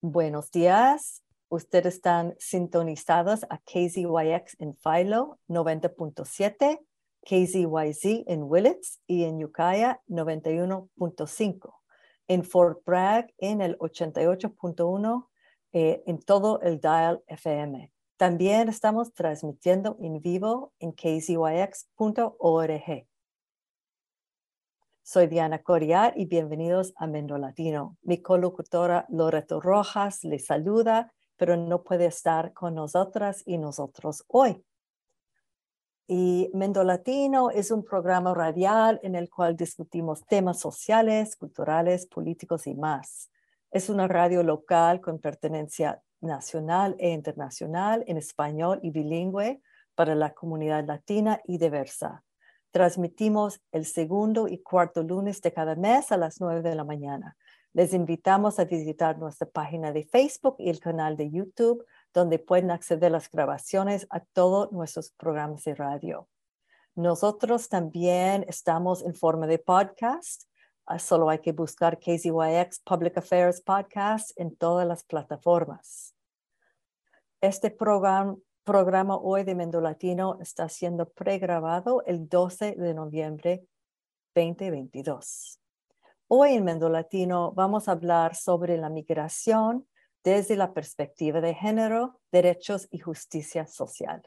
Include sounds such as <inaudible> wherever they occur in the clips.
Buenos días. Ustedes están sintonizados a KZYX en Philo 90.7, KZYZ en Willits y en Ukiah 91.5, en Fort Bragg en el 88.1, eh, en todo el dial FM. También estamos transmitiendo en vivo en kzyx.org. Soy Diana Coriar y bienvenidos a Mendo Latino. Mi colocutora Loreto Rojas les saluda, pero no puede estar con nosotras y nosotros hoy. Y Mendo Latino es un programa radial en el cual discutimos temas sociales, culturales, políticos y más. Es una radio local con pertenencia nacional e internacional en español y bilingüe para la comunidad latina y diversa. Transmitimos el segundo y cuarto lunes de cada mes a las nueve de la mañana. Les invitamos a visitar nuestra página de Facebook y el canal de YouTube, donde pueden acceder a las grabaciones a todos nuestros programas de radio. Nosotros también estamos en forma de podcast. Ah, solo hay que buscar KZYX Public Affairs Podcast en todas las plataformas. Este programa programa hoy de Mendo Latino está siendo pregrabado el 12 de noviembre 2022. Hoy en Mendo Latino vamos a hablar sobre la migración desde la perspectiva de género, derechos y justicia social.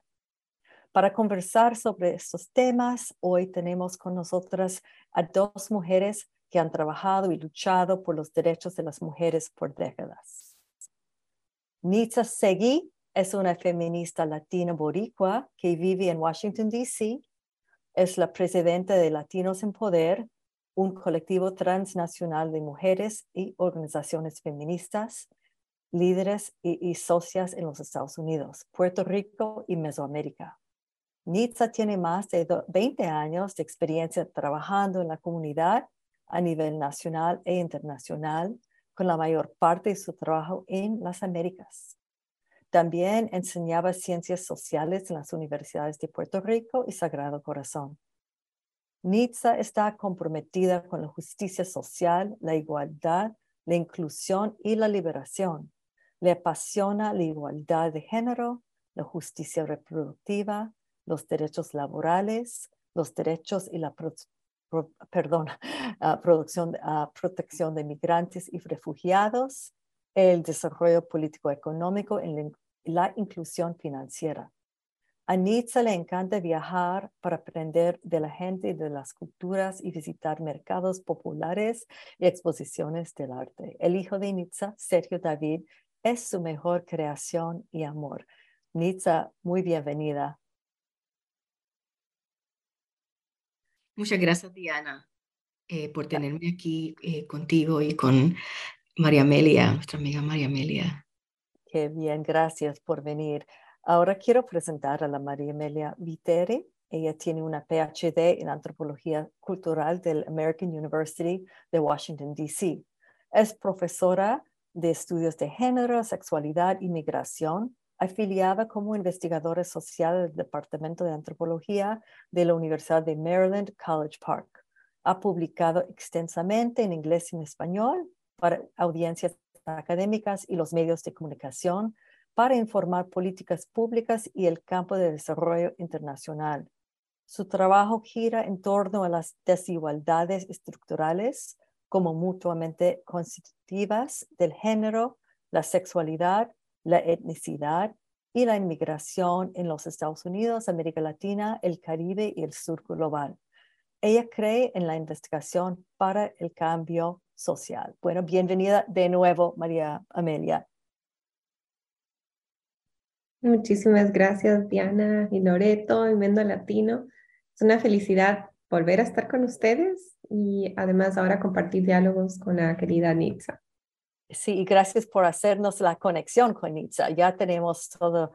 Para conversar sobre estos temas, hoy tenemos con nosotras a dos mujeres que han trabajado y luchado por los derechos de las mujeres por décadas. Nitza Segui es una feminista latina boricua que vive en Washington, D.C. Es la presidenta de Latinos en Poder, un colectivo transnacional de mujeres y organizaciones feministas, líderes y, socias en los Estados Unidos, Puerto Rico y Mesoamérica. Nitza tiene más de 20 años de experiencia trabajando en la comunidad a nivel nacional e internacional, con la mayor parte de su trabajo en las Américas. También enseñaba ciencias sociales en las universidades de Puerto Rico y Sagrado Corazón. Nitza está comprometida con la justicia social, la igualdad, la inclusión y la liberación. Le apasiona la igualdad de género, la justicia reproductiva, los derechos laborales, los derechos y la <laughs> producción, protección de migrantes y refugiados, el desarrollo político-económico en la inclusión financiera. A Nitza le encanta viajar para aprender de la gente y de las culturas y visitar mercados populares y exposiciones del arte. El hijo de Nitza, Sergio David, es su mejor creación y amor. Nitza, muy bienvenida. Muchas gracias, Diana, eh, por tenerme aquí eh, contigo y con María Amelia, nuestra amiga María Amelia. Qué bien, gracias por venir. Ahora quiero presentar a la María Amelia Viteri. Ella tiene una PhD en antropología cultural del American University de Washington, D.C. Es profesora de estudios de género, sexualidad y migración, afiliada como investigadora social del Departamento de Antropología de la Universidad de Maryland College Park. Ha publicado extensamente en inglés y en español para audiencias académicas y los medios de comunicación para informar políticas públicas y el campo de desarrollo internacional. Su trabajo gira en torno a las desigualdades estructurales como mutuamente constitutivas del género, la sexualidad, la etnicidad y la inmigración en los Estados Unidos, América Latina, el Caribe y el sur global. Ella cree en la investigación para el cambio social. Bueno, bienvenida de nuevo, María Amelia. Muchísimas gracias, Diana y Loreto y Mendo Latino. Es una felicidad volver a estar con ustedes y además ahora compartir diálogos con la querida Nitza. Sí, y gracias por hacernos la conexión con Nitza. Ya tenemos todo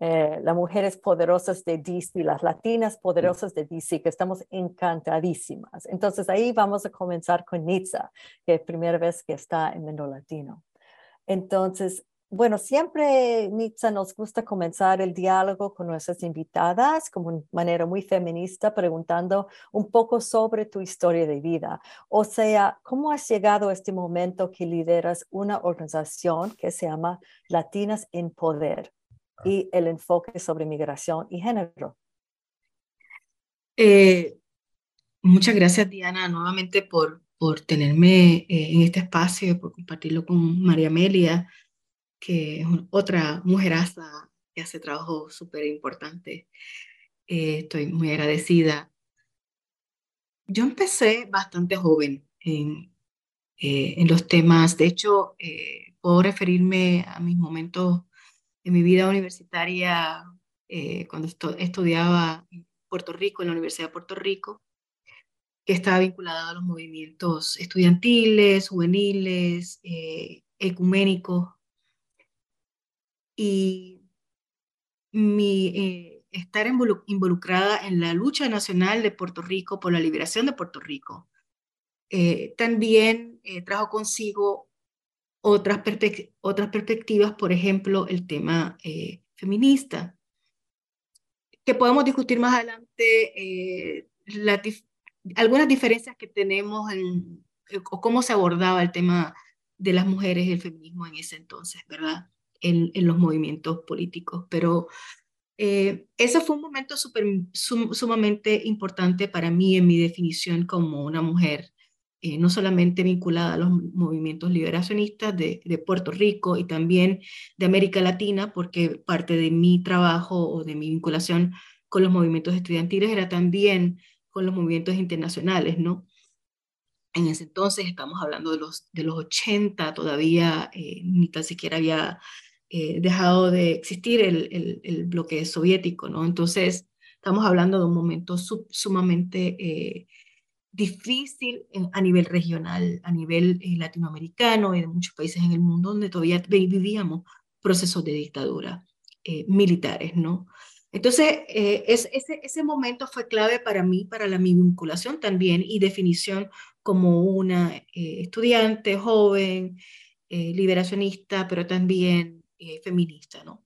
eh, las mujeres poderosas de DC, las latinas poderosas de DC, que estamos encantadísimas. Entonces ahí vamos a comenzar con Nitza, que es la primera vez que está en Mendo Latino. Entonces, bueno, siempre, Nitza, nos gusta comenzar el diálogo con nuestras invitadas como una manera muy feminista, preguntando un poco sobre tu historia de vida. O sea, ¿cómo has llegado a este momento que lideras una organización que se llama Latinas en Poder y el enfoque sobre migración y género? Eh, muchas gracias, Diana, nuevamente por, por tenerme eh, en este espacio, por compartirlo con María Amelia que es otra mujeraza que hace trabajo súper importante. Eh, estoy muy agradecida. Yo empecé bastante joven en, eh, en los temas, de hecho, eh, puedo referirme a mis momentos en mi vida universitaria cuando estudiaba en Puerto Rico, en la Universidad de Puerto Rico, que estaba vinculada a los movimientos estudiantiles, juveniles, ecuménicos. Y mi eh, estar involucrada en la lucha nacional de Puerto Rico por la liberación de Puerto Rico eh, también eh, trajo consigo otras, otras perspectivas, por ejemplo, el tema feminista, que podemos discutir más adelante algunas diferencias que tenemos en, o cómo se abordaba el tema de las mujeres y el feminismo en ese entonces, ¿verdad? en, los movimientos políticos. Pero eh, fue un momento super, sumamente importante para mí en mi definición como una mujer, eh, no solamente vinculada a los movimientos liberacionistas de, Puerto Rico y también de América Latina, porque parte de mi trabajo o de mi vinculación con los movimientos estudiantiles era también con los movimientos internacionales, ¿no? En ese entonces estamos hablando de los, de los 80, todavía eh, ni tan siquiera había eh, dejado de existir el, el, bloque soviético, ¿no? Entonces, estamos hablando de un momento sumamente eh, difícil a nivel regional, a nivel eh, latinoamericano y de muchos países en el mundo donde todavía vivíamos procesos de dictadura militares, ¿no? Entonces, es, ese, ese momento fue clave para mí, para la, mi vinculación también y definición como una estudiante joven, liberacionista, pero también eh, feminista, ¿no?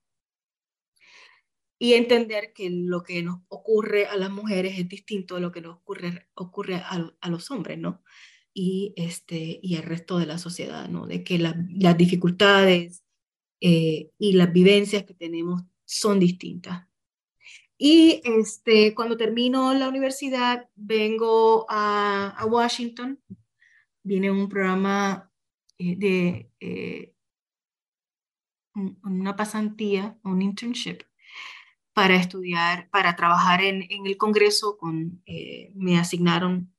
Y entender que lo que nos ocurre a las mujeres es distinto de lo que nos ocurre, ocurre a, los hombres, ¿no? Y, este, y el resto de la sociedad, ¿no? De que las dificultades eh, y las vivencias que tenemos son distintas. Y este, cuando termino la universidad, vengo a, a Washington, viene un programa eh, de una pasantía, un internship, para estudiar, para trabajar en, el Congreso. Con, eh, me asignaron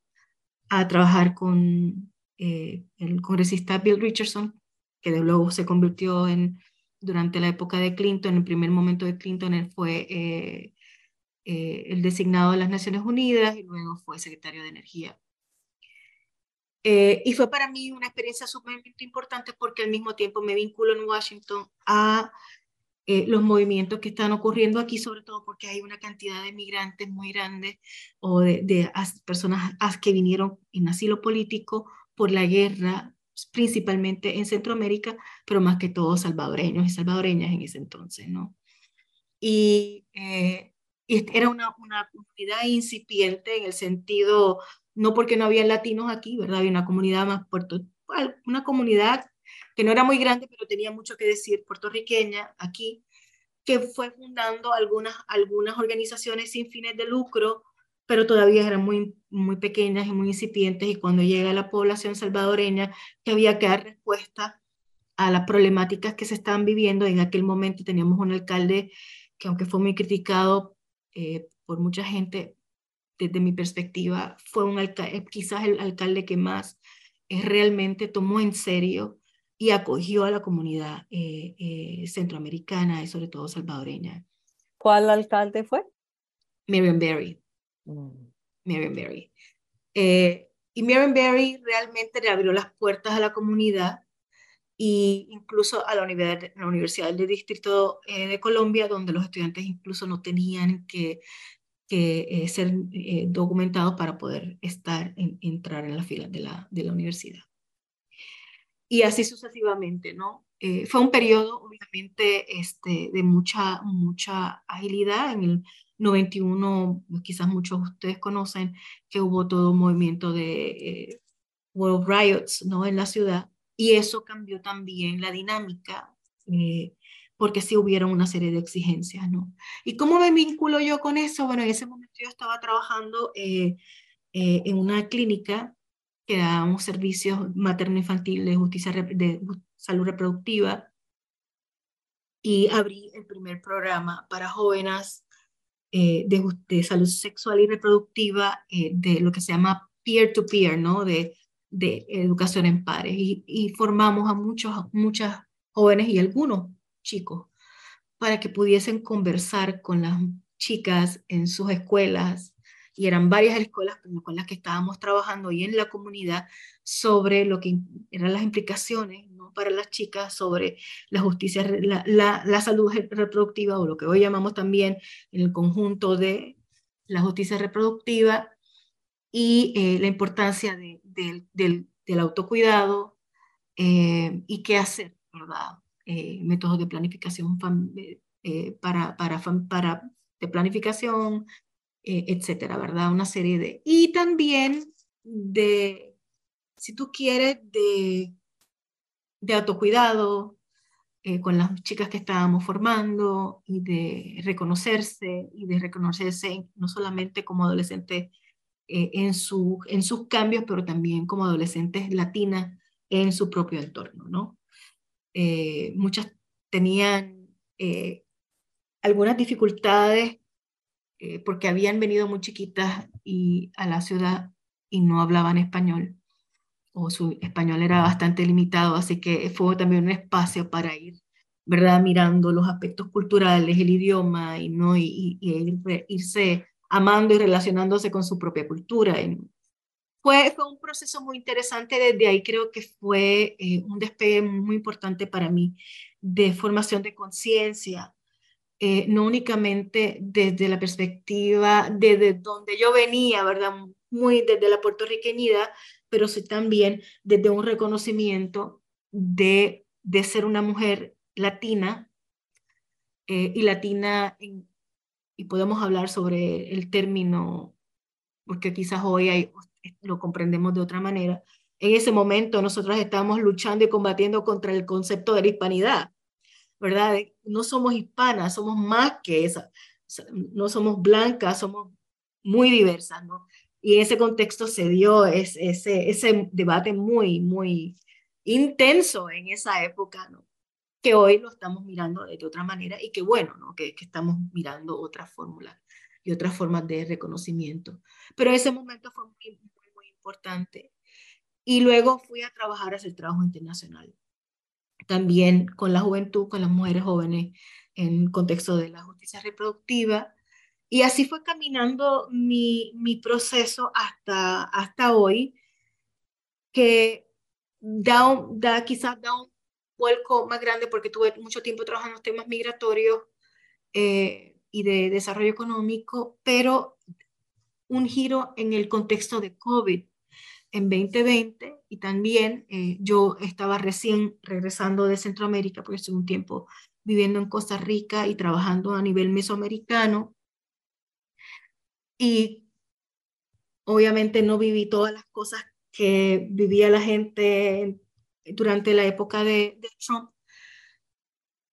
a trabajar con eh, el congresista Bill Richardson, que de luego se convirtió en, durante la época de Clinton, en el primer momento de Clinton, él fue eh, el designado de las Naciones Unidas y luego fue secretario de Energía. Y fue para mí una experiencia sumamente importante porque al mismo tiempo me vinculo en Washington a eh, los movimientos que están ocurriendo aquí, sobre todo porque hay una cantidad de migrantes muy grande o de, de personas que vinieron en asilo político por la guerra, principalmente en Centroamérica, pero más que todo salvadoreños y salvadoreñas en ese entonces, ¿no? Y, eh, y era una, una comunidad incipiente en el sentido no porque no había latinos aquí, ¿verdad? Había una comunidad más puerto, una comunidad que no era muy grande, pero tenía mucho que decir, puertorriqueña, aquí, que fue fundando algunas, algunas organizaciones sin fines de lucro, pero todavía eran muy, muy pequeñas y muy incipientes, y cuando llega la población salvadoreña, que había que dar respuesta a las problemáticas que se estaban viviendo, en aquel momento teníamos un alcalde que aunque fue muy criticado eh, por mucha gente, desde mi perspectiva, fue un eh, quizás el alcalde que más eh, realmente tomó en serio y acogió a la comunidad eh, centroamericana y sobre todo salvadoreña. ¿Cuál alcalde fue? Miriam Berry. Mm. Miriam Berry. y Miriam Berry realmente le abrió las puertas a la comunidad e incluso a la Universidad, la Universidad del Distrito de Colombia, donde los estudiantes incluso no tenían que que eh, ser eh, documentados para poder estar, en, entrar en la fila de la, de la universidad. Y así sucesivamente, ¿no? eh, fue un periodo, obviamente, este, de mucha, mucha agilidad. En el 91, quizás muchos de ustedes conocen que hubo todo un movimiento de eh, World Riots ¿no? en la ciudad, y eso cambió también la dinámica, eh, porque sí hubieron una serie de exigencias. ¿no? ¿Y cómo me vinculo yo con eso? Bueno, en ese momento yo estaba trabajando en una clínica que dábamos servicios materno-infantil de justicia de salud reproductiva y abrí el primer programa para jóvenes eh, de, salud sexual y reproductiva eh, de lo que se llama peer-to-peer, ¿no? De, de educación en pares. Y, y, formamos a muchos, muchas jóvenes y algunos chicos para que pudiesen conversar con las chicas en sus escuelas y eran varias escuelas con las que estábamos trabajando y en la comunidad sobre lo que eran las implicaciones ¿no? para las chicas sobre la justicia, la, la, salud reproductiva o lo que hoy llamamos también en el conjunto de la justicia reproductiva y eh, la importancia de, del, del, autocuidado eh, y qué hacer, ¿verdad? Eh, métodos de planificación para, para, para, de planificación, eh, etcétera, ¿verdad? Una serie de... Y también de, si tú quieres, de, de autocuidado eh, con las chicas que estábamos formando y de reconocerse y de reconocerse no solamente como adolescentes eh, en, su, en sus cambios, pero también como adolescentes latinas en su propio entorno, ¿no? muchas tenían algunas dificultades eh, porque habían venido muy chiquitas y a la ciudad y no hablaban español, o su español era bastante limitado, así que fue también un espacio para ir, ¿verdad? Mirando los aspectos culturales, el idioma, y, ¿no? y, irse amando y relacionándose con su propia cultura. fue, fue un proceso muy interesante, desde ahí creo que fue eh, un despegue muy importante para mí de formación de conciencia, eh, no únicamente desde la perspectiva desde donde yo venía, ¿verdad? Muy desde la puertorriqueñidad, pero sí también desde un reconocimiento de, de ser una mujer latina eh, y latina, y podemos hablar sobre el término, porque quizás hoy hay, lo comprendemos de otra manera. En ese momento nosotros estábamos luchando y combatiendo contra el concepto de la hispanidad ¿verdad? No somos hispanas, somos más que esa, no somos blancas, somos muy diversas, ¿no? Y en ese contexto se dio ese, ese, debate muy, muy intenso en esa época, ¿no? Que hoy lo estamos mirando de otra manera y que bueno, ¿no? Que, que estamos mirando otras fórmulas y otras formas de reconocimiento. Pero ese momento fue muy, muy, muy importante. Y luego fui a trabajar hacia el trabajo internacional también con la juventud, con las mujeres jóvenes en contexto de la justicia reproductiva. Y así fue caminando mi, mi proceso hasta, hasta hoy, que da, da quizás da un vuelco más grande porque tuve mucho tiempo trabajando en temas migratorios eh, y de desarrollo económico, pero un giro en el contexto de COVID en 2020 y también eh, yo estaba recién regresando de Centroamérica, porque estuve un tiempo viviendo en Costa Rica y trabajando a nivel mesoamericano. Y obviamente no viví todas las cosas que vivía la gente durante la época de, Trump,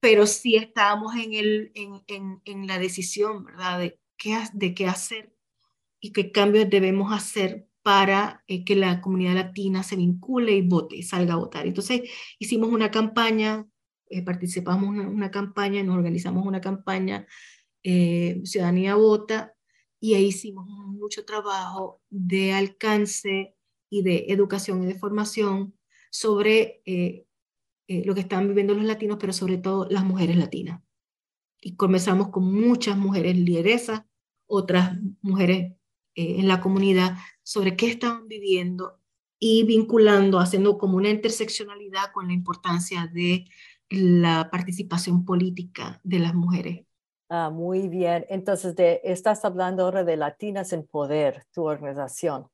pero sí estábamos en, el, en, en, en la decisión, ¿verdad? De qué, de qué hacer y qué cambios debemos hacer para eh, que la comunidad latina se vincule y vote, salga a votar. Entonces hicimos una campaña, eh, participamos en una, campaña, nos organizamos una campaña, eh, Ciudadanía Vota, y ahí hicimos mucho trabajo de alcance y de educación y de formación sobre lo que están viviendo los latinos, pero sobre todo las mujeres latinas. Y comenzamos con muchas mujeres lideresas, otras mujeres en la comunidad sobre qué estaban viviendo y vinculando, haciendo como una interseccionalidad con la importancia de la participación política de las mujeres. Ah, muy bien. Entonces, de, estás hablando ahora de Latinas en Poder, tu organización.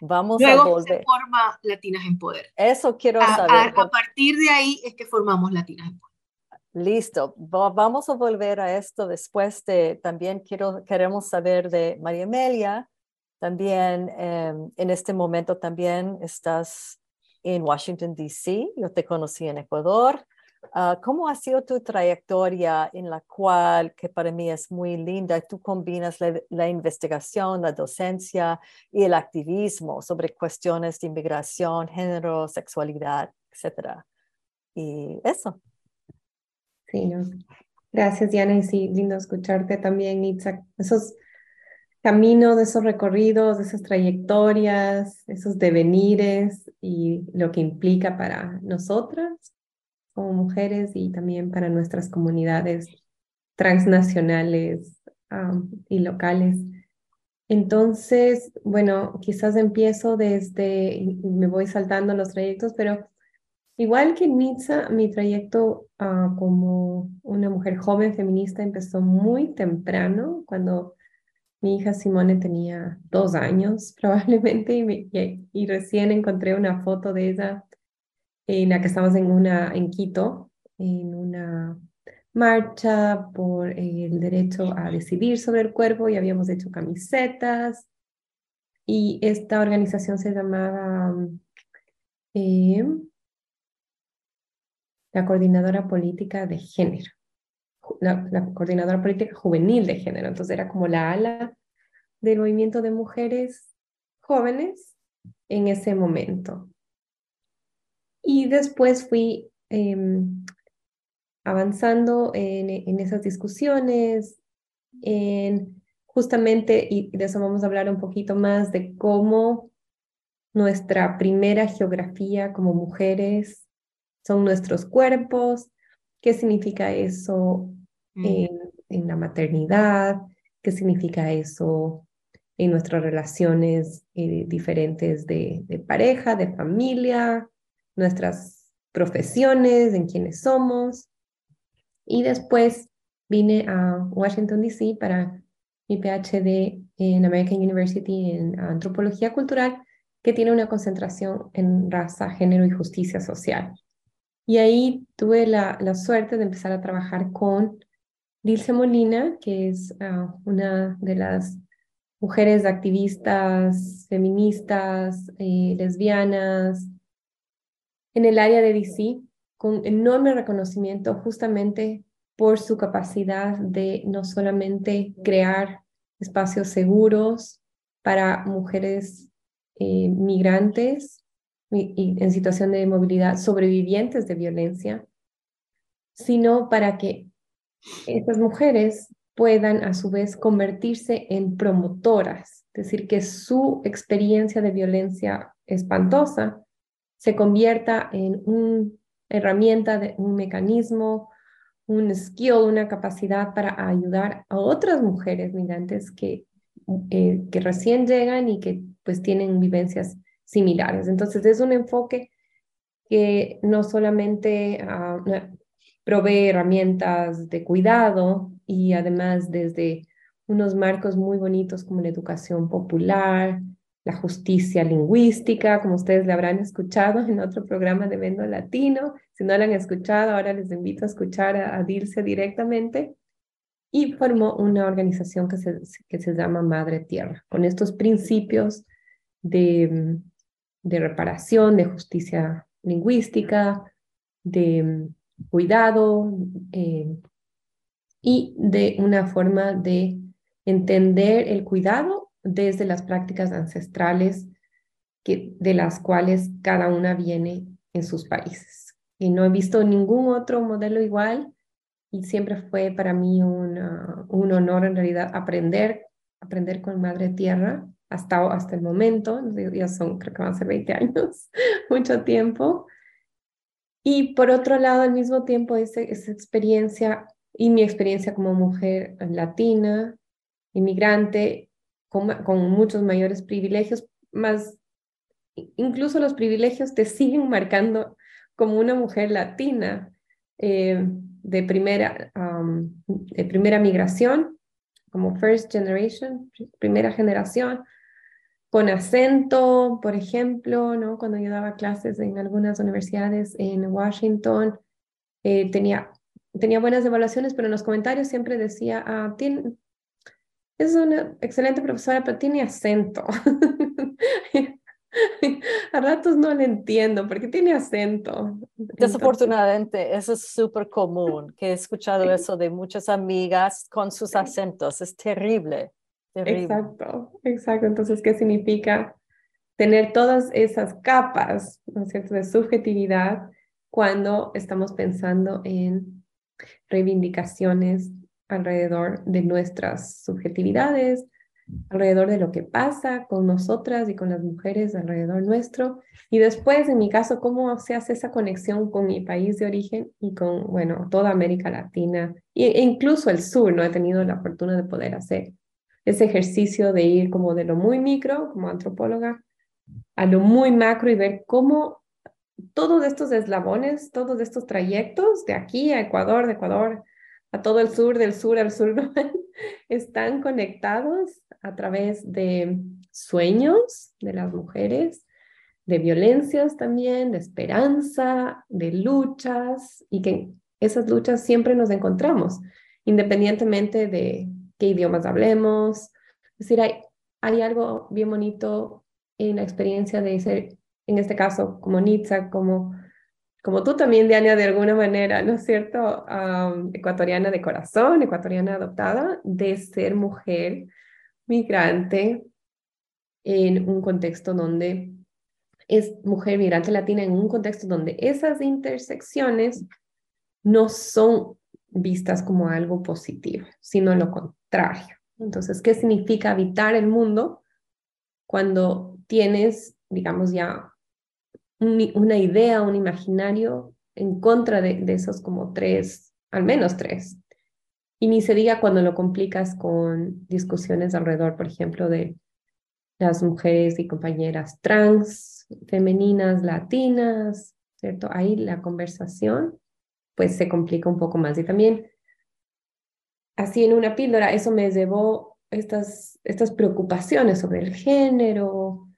Vamos Luego a volver. se forma Latinas en Poder. Eso quiero A, saber. a- a partir de ahí es que formamos Latinas en Poder. Listo, Va- vamos a volver a esto después de, también quiero, queremos saber de María Amelia, también em, en este momento también estás en Washington, D.C., yo te conocí en Ecuador. Ah, ¿Cómo ha sido tu trayectoria en la cual, que para mí es muy linda, tú combinas la, la investigación, la docencia y el activismo sobre cuestiones de inmigración, género, sexualidad, etcétera? Y eso. Sí, no. Gracias, Diana. Y sí, lindo escucharte también, Itzak. Esos caminos, esos recorridos, esas trayectorias, esos devenires y lo que implica para nosotras como mujeres y también para nuestras comunidades transnacionales y locales. Entonces, bueno, quizás empiezo desde, me voy saltando los trayectos, pero Igual que Nitza, mi trayecto ah, como una mujer joven feminista empezó muy temprano, cuando mi hija Simone tenía dos años <laughs> probablemente, y, recién encontré una foto de ella en la que estábamos en, una, en Quito, en una marcha por el derecho a decidir sobre el cuerpo y habíamos hecho camisetas. Y esta organización se llamaba... em, la coordinadora política de género, la, coordinadora política juvenil de género. Entonces era como la ala del movimiento de mujeres jóvenes en ese momento. Y después fui em, avanzando en, en esas discusiones, en justamente, y de eso vamos a hablar un poquito más, de cómo nuestra primera geografía como mujeres son nuestros cuerpos, qué significa eso Mm. en, en la maternidad, qué significa eso en nuestras relaciones eh, diferentes de, de pareja, de familia, nuestras profesiones, en quiénes somos. Y después vine a Washington, D.C. para mi PhD en American University en Antropología Cultural, que tiene una concentración en raza, género y justicia social. Y ahí tuve la, la suerte de empezar a trabajar con Dilce Molina, que es ah, una de las mujeres activistas, feministas, eh, lesbianas, en el área de DC, con enorme reconocimiento justamente por su capacidad de no solamente crear espacios seguros para mujeres eh, migrantes y, y en situación de movilidad, sobrevivientes de violencia, sino para que estas mujeres puedan a su vez convertirse en promotoras, es decir, que su experiencia de violencia espantosa se convierta en una herramienta, de, un mecanismo, un skill, una capacidad para ayudar a otras mujeres migrantes que, eh, que recién llegan y que pues tienen vivencias similares. Entonces es un enfoque que no solamente uh, provee herramientas de cuidado y además desde unos marcos muy bonitos como la educación popular, la justicia lingüística, como ustedes le habrán escuchado en otro programa de Vendo Latino. Si no la han escuchado, ahora les invito a escuchar a, a Dilce directamente. Y formó una organización que se, que se llama Madre Tierra, con estos principios de, de reparación, de justicia lingüística, de cuidado eh, y de una forma de entender el cuidado desde las prácticas ancestrales que, de las cuales cada una viene en sus países. Y no he visto ningún otro modelo igual y siempre fue para mí un honor en realidad aprender, aprender con Madre Tierra hasta, hasta el momento, ya son, creo que van a ser 20 años, <laughs> mucho tiempo. Y por otro lado, al mismo tiempo, ese, esa experiencia y mi experiencia como mujer latina, inmigrante, con, muchos mayores privilegios, más incluso los privilegios te <laughs> siguen marcando como una mujer latina eh, de, primera, de primera migración, como first generation, primera generación, con acento, por ejemplo, ¿no? Cuando yo daba clases en algunas universidades en Washington, eh, tenía, tenía buenas evaluaciones, pero en los comentarios siempre decía, ah, tiene, es una excelente profesora, pero tiene acento. <laughs> A ratos no le entiendo porque tiene acento. Desafortunadamente, eso es súper común, que he escuchado eso de muchas amigas con sus acentos. Es terrible, Exacto, exacto. Entonces, ¿qué significa tener todas esas capas, ¿no de subjetividad cuando estamos pensando en reivindicaciones alrededor de nuestras subjetividades, alrededor de lo que pasa con nosotras y con las mujeres alrededor nuestro. Y después, en mi caso, cómo se hace esa conexión con mi país de origen y con, bueno, toda América Latina e incluso el sur, ¿no? He tenido la fortuna de poder hacer ese ejercicio de ir como de lo muy micro, como antropóloga, a lo muy macro y ver cómo todos estos eslabones, todos estos trayectos de aquí a Ecuador, de Ecuador a todo el sur, del sur al sur, <laughs> están conectados a través de sueños de las mujeres, de violencias también, de esperanza, de luchas, y que esas luchas siempre nos encontramos, independientemente de qué idiomas hablemos. Es decir, hay, hay algo bien bonito en la experiencia de ser, en este caso, como Nitza, como como tú también, Diana, de alguna manera, ¿no es cierto? ecuatoriana de corazón, ecuatoriana adoptada, de ser mujer migrante en un contexto donde es mujer migrante latina, en un contexto donde esas intersecciones no son vistas como algo positivo, sino lo contrario. Entonces, ¿qué significa habitar el mundo cuando tienes, digamos, ya una idea, un imaginario en contra de, esos como tres, al menos tres. Y ni se diga cuando lo complicas con discusiones alrededor, por ejemplo, de las mujeres y compañeras trans, femeninas, latinas, ¿cierto? Ahí la conversación pues se complica un poco más. Y también, así en una píldora, eso me llevó estas, estas preocupaciones sobre el género,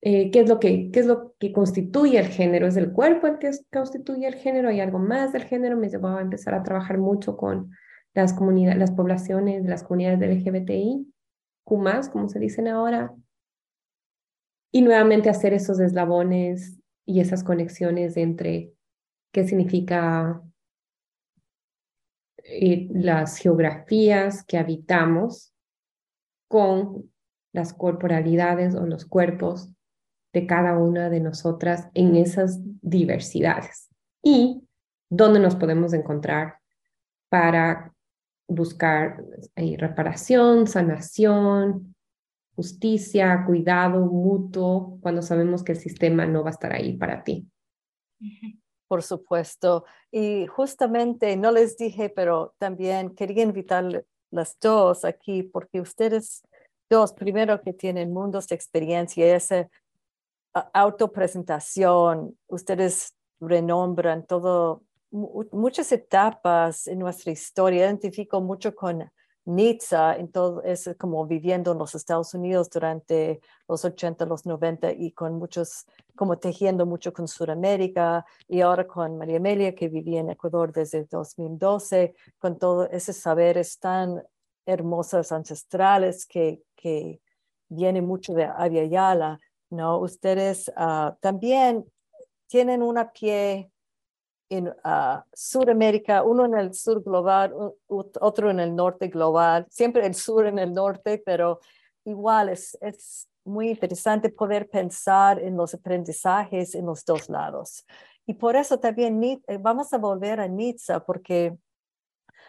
eh, ¿qué, es lo que, ¿Qué es lo que constituye el género? ¿Es el cuerpo el que constituye el género? ¿Hay algo más del género? Me llevó a empezar a trabajar mucho con las comunidades, las poblaciones las comunidades LGBTI, Q+, como se dicen ahora, y nuevamente hacer esos eslabones y esas conexiones entre qué significa eh, las geografías que habitamos con las corporalidades o los cuerpos de cada una de nosotras en esas diversidades y dónde nos podemos encontrar para buscar eh, reparación, sanación, justicia, cuidado mutuo, cuando sabemos que el sistema no va a estar ahí para ti. Por supuesto. Y justamente no les dije, pero también quería invitar las dos aquí porque ustedes dos, primero que tienen mundos de experiencia, ese autopresentación, ustedes renombran todo, muchas etapas en nuestra historia. Identifico mucho con Nitza, en todo eso, como viviendo en los Estados Unidos durante los 80, los 90 y con muchos, como tejiendo mucho con Sudamérica y ahora con María Amelia que vivía en Ecuador desde 2012, con todo ese saberes tan hermosos ancestrales que, que viene mucho de Avia Yala ¿no? Ustedes uh, también tienen una pie en uh, Sudamérica, uno en el sur global, otro en el norte global, siempre el sur en el norte, pero igual es, es muy interesante poder pensar en los aprendizajes en los dos lados. Y por eso también eh, vamos a volver a Nitza porque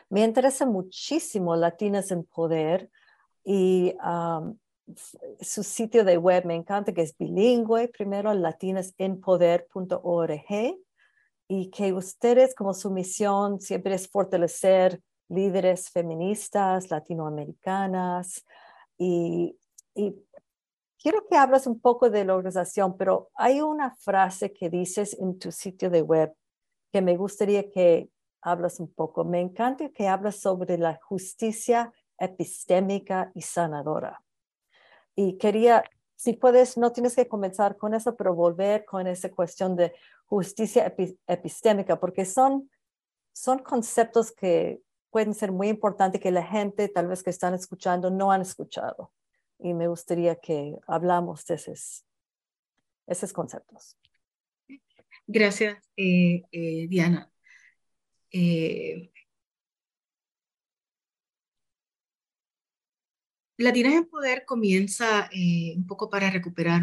me interesa muchísimo Latinas en Poder y um, su sitio de web me encanta que es bilingüe, primero latinasenpoder.org y que ustedes como su misión siempre es fortalecer líderes feministas latinoamericanas y, quiero que hables un poco de la organización, pero hay una frase que dices en tu sitio de web que me gustaría que hablas un poco. Me encanta que hablas sobre la justicia epistémica y sanadora. Y quería si puedes, no tienes que comenzar con eso, pero volver con esa cuestión de justicia epistémica, porque son, son conceptos que pueden ser muy importantes que la gente tal vez que están escuchando no han escuchado. Y me gustaría que hablamos de esos, esos conceptos. Gracias, eh, eh, Diana. Eh, Latinas en Poder comienza un poco para recuperar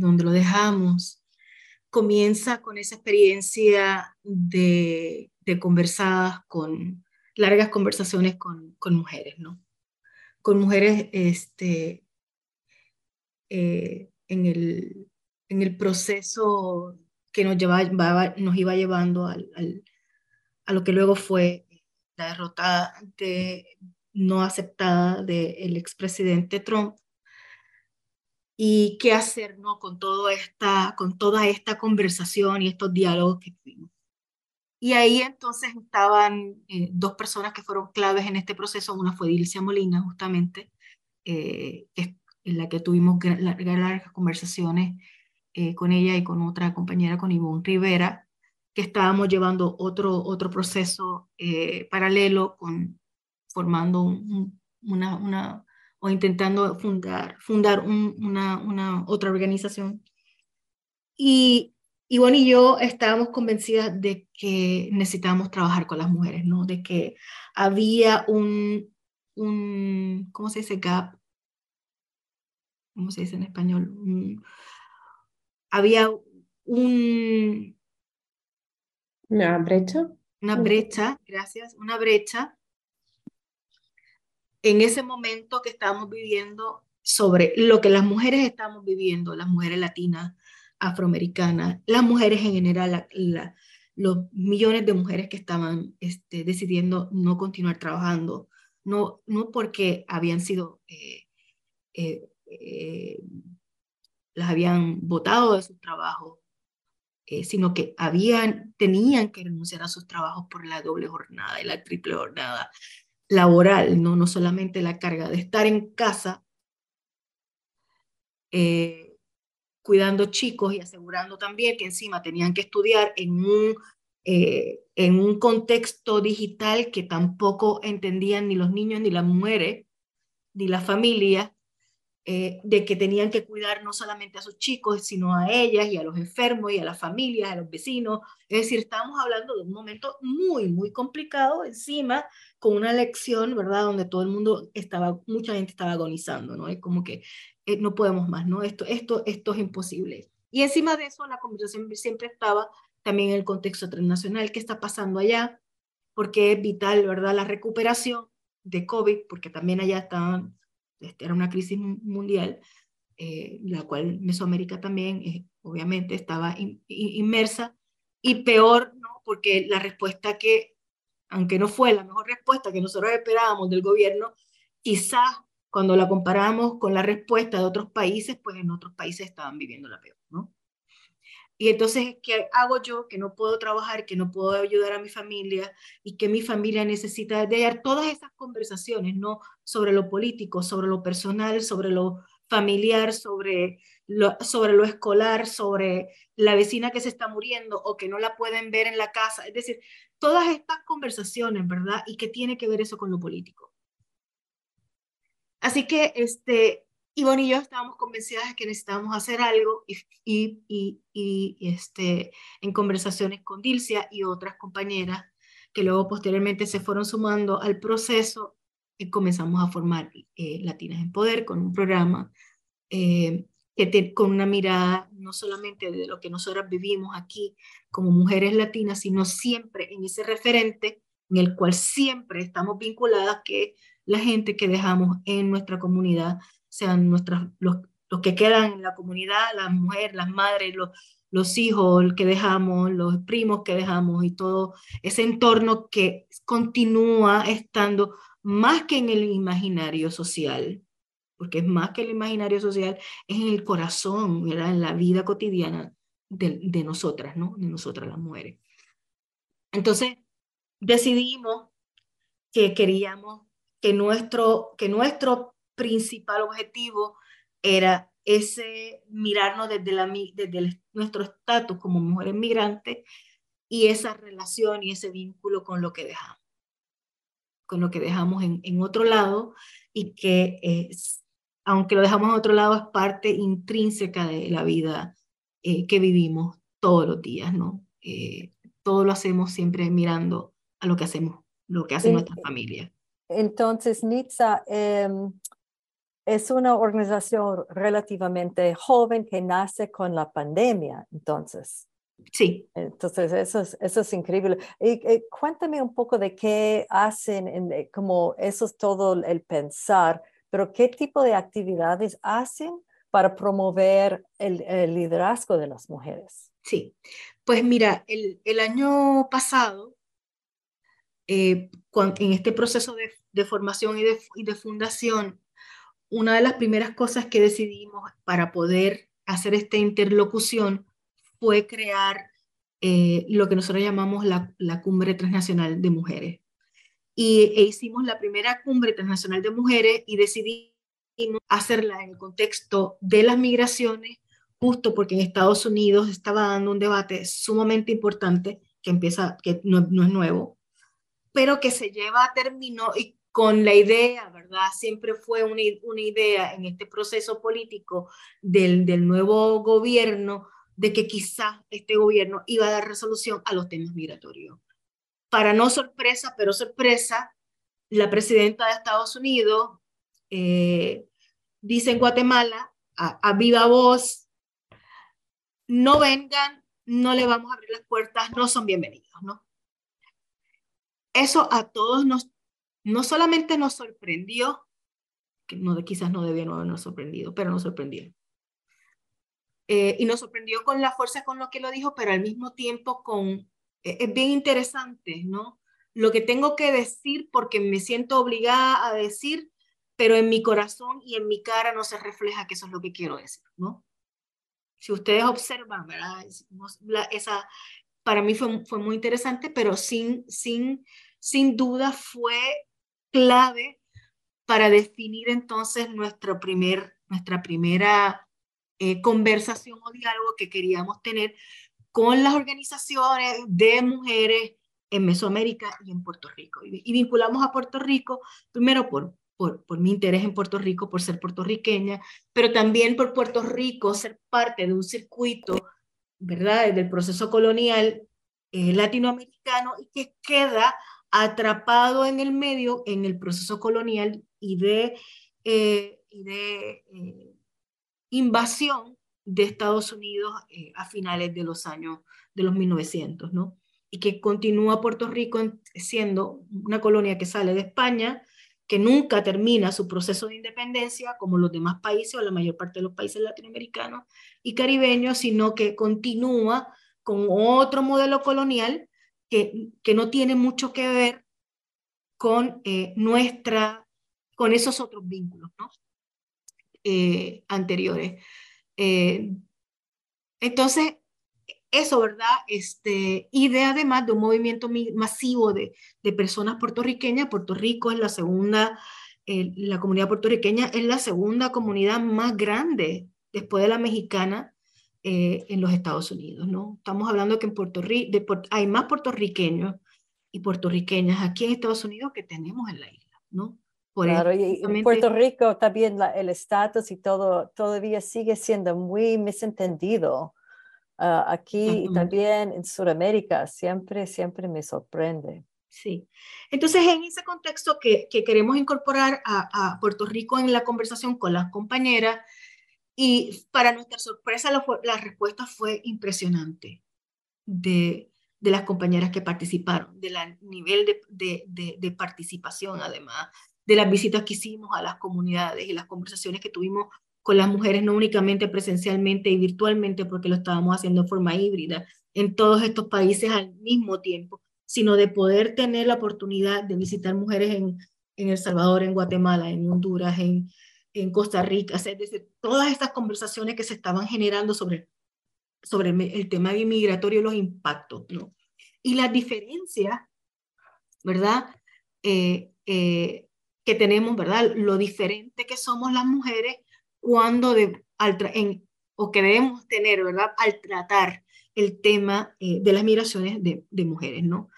donde lo dejamos. Comienza con esa experiencia de, de conversadas con largas conversaciones con, mujeres, ¿no? Con mujeres este, en, el, en el proceso que nos, llevaba, nos iba llevando al, a lo que luego fue la derrota de, no aceptada del expresidente Trump. Y qué hacer ¿no? con, todo esta, con toda esta conversación y estos diálogos que tuvimos. Y ahí entonces estaban eh, dos personas que fueron claves en este proceso. Una fue Dilcia Molina, justamente, eh, en la que tuvimos largas conversaciones eh, con ella y con otra compañera, con Ivonne Rivera, que estábamos llevando otro, otro proceso eh, paralelo, con, formando una, una, o intentando fundar, fundar una, una otra organización. Y Ivonne y yo estábamos convencidas de que necesitábamos trabajar con las mujeres, ¿no? De que había un, un ¿cómo se dice? Gap. ¿Cómo se dice en español? Un, había un... Una brecha. Una brecha, gracias, una brecha en ese momento que estamos viviendo sobre lo que las mujeres estamos viviendo, las mujeres latinas, afroamericanas, las mujeres en general, los millones de mujeres que estaban este, decidiendo no continuar trabajando, no, no porque habían sido eh, eh, eh, las habían votado de sus trabajos, eh, sino que habían, tenían que renunciar a sus trabajos por la doble jornada y la triple jornada laboral, no, no solamente la carga de estar en casa eh, cuidando chicos y asegurando también que encima tenían que estudiar en un, eh, en un contexto digital que tampoco entendían ni los niños ni las mujeres ni la familia eh, de que tenían que cuidar no solamente a sus chicos, sino a ellas y a los enfermos y a las familias, a los vecinos. Es decir, estamos hablando de un momento muy, muy complicado encima, con una elección, ¿verdad? Donde todo el mundo estaba, mucha gente estaba agonizando, ¿no? Es como que eh, no podemos más, ¿no? Esto, esto, esto es imposible. Y encima de eso, la conversación siempre estaba también en el contexto transnacional, ¿qué está pasando allá? Porque es vital, ¿verdad? La recuperación de COVID, porque también allá estaban este, era una crisis mundial, eh, la cual Mesoamérica también eh, obviamente estaba inmersa, y peor, ¿no? porque la respuesta que, aunque no fue la mejor respuesta que nosotros esperábamos del gobierno, quizás cuando la comparamos con la respuesta de otros países, pues en otros países estaban viviendo la peor, ¿no? Y entonces, ¿qué hago yo que no puedo trabajar, que no puedo ayudar a mi familia y que mi familia necesita de hallar todas esas conversaciones, ¿no? Sobre lo político, sobre lo personal, sobre lo familiar, sobre lo, sobre lo escolar, sobre la vecina que se está muriendo o que no la pueden ver en la casa. Es decir, todas estas conversaciones, ¿verdad? Y qué tiene que ver eso con lo político. Así que, este, Ivonne y yo estábamos convencidas de que necesitábamos hacer algo y, y, y, este, en conversaciones con Dilcia y otras compañeras que luego posteriormente se fueron sumando al proceso y comenzamos a formar eh, Latinas en Poder con un programa eh, que con una mirada no solamente de lo que nosotras vivimos aquí como mujeres latinas, sino siempre en ese referente en el cual siempre estamos vinculadas que la gente que dejamos en nuestra comunidad sean nuestras, los, los que quedan en la comunidad, las mujeres, las madres, los, los hijos que dejamos, los primos que dejamos y todo ese entorno que continúa estando más que en el imaginario social, porque es más que el imaginario social, es en el corazón, ¿verdad? en la vida cotidiana de, de nosotras, ¿no? de nosotras las mujeres. Entonces, decidimos que queríamos que nuestro, que nuestro principal objetivo era ese mirarnos desde, la, desde nuestro estatus como mujeres migrantes y esa relación y ese vínculo con lo que dejamos, con lo que dejamos en, en otro lado y que es, aunque lo dejamos en otro lado es parte intrínseca de la vida eh, que vivimos todos los días, ¿no? Eh, todo lo hacemos siempre mirando a lo que hacemos, lo que hace nuestra familia. Entonces, Nitza, em, es una organización relativamente joven que nace con la pandemia, entonces. Sí. Entonces, eso es, eso es increíble. Y, cuéntame un poco de qué hacen, en, eh, como eso es todo el pensar, pero qué tipo de actividades hacen para promover el, liderazgo de las mujeres. Sí, pues mira, el, el año pasado, eh, en este proceso de, de formación y de, y de fundación, una de las primeras cosas que decidimos para poder hacer esta interlocución fue crear eh, lo que nosotros llamamos la, la, Cumbre Transnacional de Mujeres. Y e hicimos la primera Cumbre Transnacional de Mujeres y decidimos hacerla en el contexto de las migraciones, justo porque en Estados Unidos estaba dando un debate sumamente importante que empieza, que no, no es nuevo, pero que se lleva a término y con la idea, ¿verdad? Siempre fue una, una idea en este proceso político del, del nuevo gobierno de que quizá este gobierno iba a dar resolución a los temas migratorios. Para no sorpresa, pero sorpresa, la presidenta de Estados Unidos eh, dice en Guatemala, a, viva voz, no vengan, no le vamos a abrir las puertas, no son bienvenidos, ¿no? Eso a todos nos no solamente nos sorprendió, que no, quizás no debía no habernos sorprendido, pero nos sorprendió. Eh, y nos sorprendió con la fuerza con lo que lo dijo, pero al mismo tiempo con, es bien interesante, ¿no? Lo que tengo que decir porque me siento obligada a decir, pero en mi corazón y en mi cara no se refleja que eso es lo que quiero decir, ¿no? Si ustedes observan, ¿verdad? Esa, para mí fue, fue muy interesante, pero sin, sin, sin duda fue clave para definir entonces nuestro primer, nuestra primera eh, conversación o diálogo que queríamos tener con las organizaciones de mujeres en Mesoamérica y en Puerto Rico. Y, vinculamos a Puerto Rico, primero por, por, por, mi interés en Puerto Rico, por ser puertorriqueña, pero también por Puerto Rico ser parte de un circuito, ¿verdad?, del proceso colonial eh, latinoamericano y que queda atrapado en el medio en el proceso colonial y de, eh, de eh, invasión de Estados Unidos eh, a finales de los años de los 1900, ¿no? Y que continúa Puerto Rico siendo una colonia que sale de España, que nunca termina su proceso de independencia como los demás países o la mayor parte de los países latinoamericanos y caribeños, sino que continúa con otro modelo colonial que, que no tiene mucho que ver con eh, nuestra, con esos otros vínculos ¿no? Eh, anteriores. Eh, entonces, eso, ¿verdad? Este, y de además de un movimiento masivo de, de personas puertorriqueñas, Puerto Rico es la segunda, la comunidad puertorriqueña es la segunda comunidad más grande después de la mexicana eh, en los Estados Unidos, ¿no? Estamos hablando que en Puerto Rico hay más puertorriqueños y puertorriqueñas aquí en Estados Unidos que tenemos en la isla, ¿no? Por claro, y Puerto Rico también el estatus y todo todavía sigue siendo muy misentendido. Uh, aquí y también en Sudamérica siempre, siempre me sorprende. Sí. Entonces, en ese contexto que, que queremos incorporar a, a, Puerto Rico en la conversación con las compañeras, y para nuestra sorpresa, la, respuesta fue impresionante de, de, las compañeras que participaron, del nivel de, de, de, participación, además, de las visitas que hicimos a las comunidades y las conversaciones que tuvimos con las mujeres, no únicamente presencialmente y virtualmente, porque lo estábamos haciendo de forma híbrida en todos estos países al mismo tiempo, sino de poder tener la oportunidad de visitar mujeres en, en El Salvador, en Guatemala, en Honduras, en, en Costa Rica, es decir, todas estas conversaciones que se estaban generando sobre, sobre el tema migratorio y los impactos, ¿no? Y las diferencias, ¿verdad? Eh, eh, que tenemos, ¿verdad? Lo diferente que somos las mujeres cuando de, al en, o que debemos tener, ¿verdad? Al tratar el tema eh, de las migraciones de, mujeres, ¿no?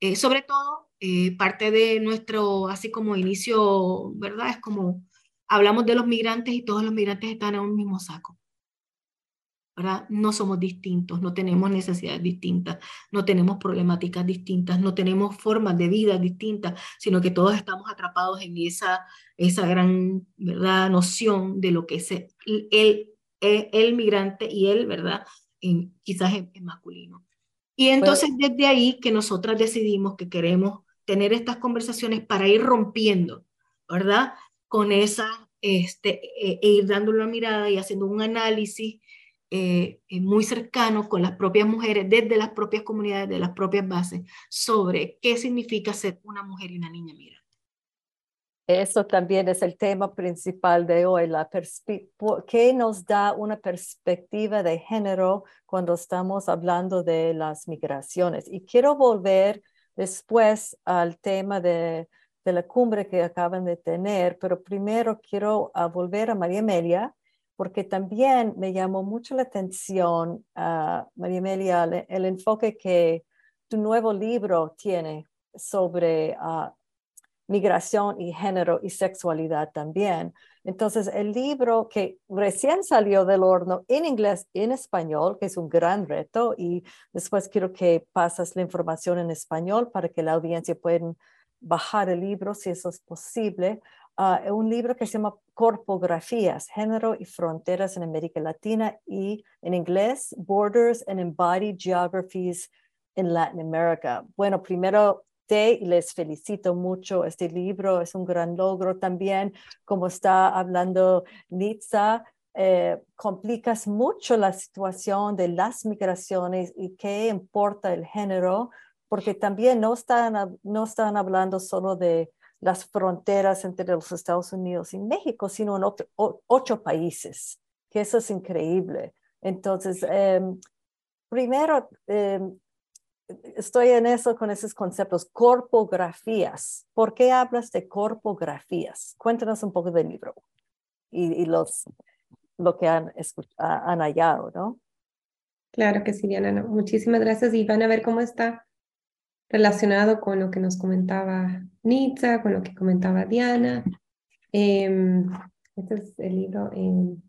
Eh, sobre todo, eh, parte de nuestro, así como inicio, ¿verdad? Es como hablamos de los migrantes y todos los migrantes están en un mismo saco. ¿Verdad? No somos distintos, no tenemos necesidades distintas, no tenemos problemáticas distintas, no tenemos formas de vida distintas, sino que todos estamos atrapados en esa, esa gran ¿verdad? noción de lo que es el, el, el migrante y él, ¿verdad? En, quizás en, masculino. Y entonces desde ahí que nosotras decidimos que queremos tener estas conversaciones para ir rompiendo, ¿verdad? Con esa, este, e, e ir dándole una mirada y haciendo un análisis eh, eh, muy cercano con las propias mujeres, desde las propias comunidades, de las propias bases, sobre qué significa ser una mujer y una niña migrante. Eso también es el tema principal de hoy, la que nos da una perspectiva de género cuando estamos hablando de las migraciones. Y quiero volver después al tema de, de la cumbre que acaban de tener, pero primero quiero ah, volver a María Amelia, porque también me llamó mucho la atención, María Amelia, el, enfoque que tu nuevo libro tiene sobre uh, migración y género y sexualidad también. Entonces, el libro que recién salió del horno en inglés en español, que es un gran reto, y después quiero que pasas la información en español para que la audiencia pueda bajar el libro si eso es posible. Uh, un libro que se llama Corpografías, Género y Fronteras en América Latina y en inglés, Borders and Embodied Geographies in Latin America. Bueno, primero te les felicito mucho. Este libro es un gran logro también, como está hablando Nitza. Eh, complicas mucho la situación de las migraciones y qué importa el género, porque también no están, no están hablando solo de las fronteras entre los Estados Unidos y México, sino en ocho países, que eso es increíble. Entonces, em, primero, em, estoy en eso con esos conceptos, corpografías. ¿Por qué hablas de corpografías? Cuéntanos un poco del libro y, los, lo que han, han hallado, ¿no? Claro que sí, Diana. Muchísimas gracias y van a ver cómo está relacionado con lo que nos comentaba Nitza, con lo que comentaba Diana. Em, este es el libro en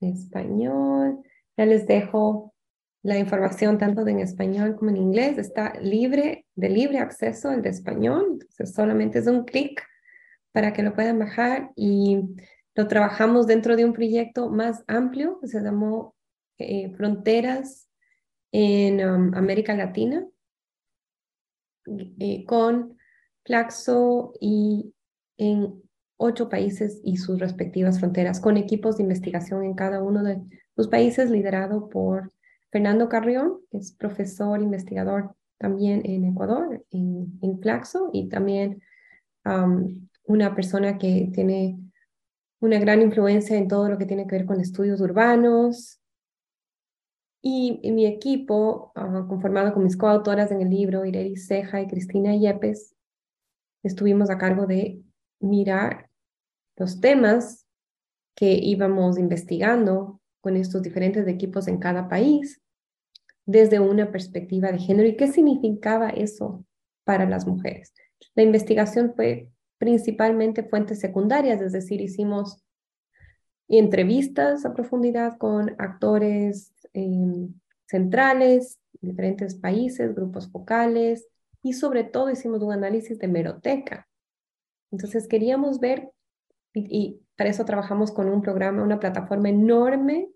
español. Ya les dejo la información tanto en español como en inglés. Está libre, de libre acceso el de español. Entonces solamente es un clic para que lo puedan bajar y lo trabajamos dentro de un proyecto más amplio que se llamó eh, Fronteras en um, América Latina eh, con Flaxo y en ocho países y sus respectivas fronteras, con equipos de investigación en cada uno de los países, liderado por Fernando Carrión, que es profesor investigador también en Ecuador, en, en Flaxo, y también una persona que tiene una gran influencia en todo lo que tiene que ver con estudios urbanos, y, mi equipo, ah, conformado con mis coautoras en el libro, Ireri Ceja y Cristina Yepes, estuvimos a cargo de mirar los temas que íbamos investigando con estos diferentes equipos en cada país desde una perspectiva de género y qué significaba eso para las mujeres. La investigación fue principalmente fuentes secundarias, es decir, hicimos entrevistas a profundidad con actores Em, centrales, diferentes países, grupos focales y sobre todo hicimos un análisis de meroteca. Entonces queríamos ver, y, para eso trabajamos con un programa, una plataforma enorme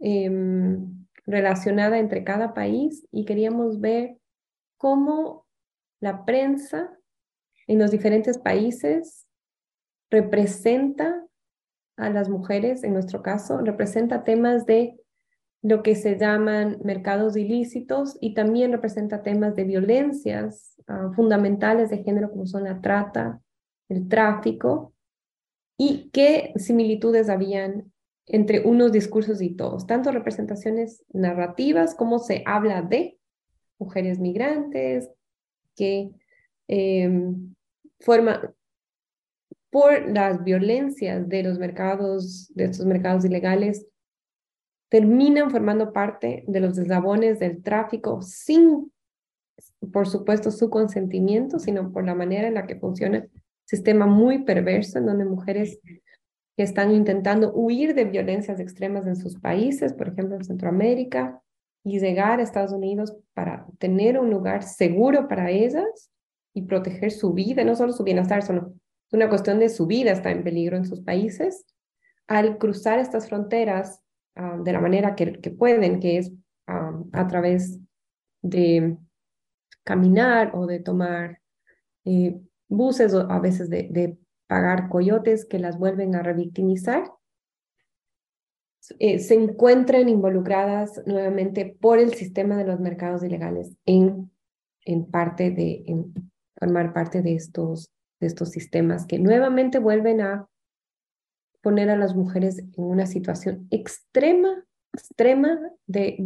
em, relacionada entre cada país y queríamos ver cómo la prensa en los diferentes países representa a las mujeres, en nuestro caso, representa temas de lo que se llaman mercados ilícitos y también representa temas de violencias ah, fundamentales de género como son la trata, el tráfico y qué similitudes habían entre unos discursos y todos, tanto representaciones narrativas como se habla de mujeres migrantes que eh, forman por las violencias de los mercados, de estos mercados ilegales, terminan formando parte de los eslabones del tráfico sin, por supuesto, su consentimiento, sino por la manera en la que funciona sistema muy perverso en donde mujeres que están intentando huir de violencias extremas en sus países, por ejemplo en Centroamérica, y llegar a Estados Unidos para tener un lugar seguro para ellas y proteger su vida, no solo su bienestar, sino una cuestión de su vida está en peligro en sus países. Al cruzar estas fronteras ah, de la manera que, que, pueden, que es ah, a través de caminar o de tomar eh, buses o a veces de, de pagar coyotes que las vuelven a revictimizar, eh, se encuentran involucradas nuevamente por el sistema de los mercados ilegales en, en parte de, formar parte de estos, de estos sistemas que nuevamente vuelven a poner a las mujeres en una situación extrema, extrema de,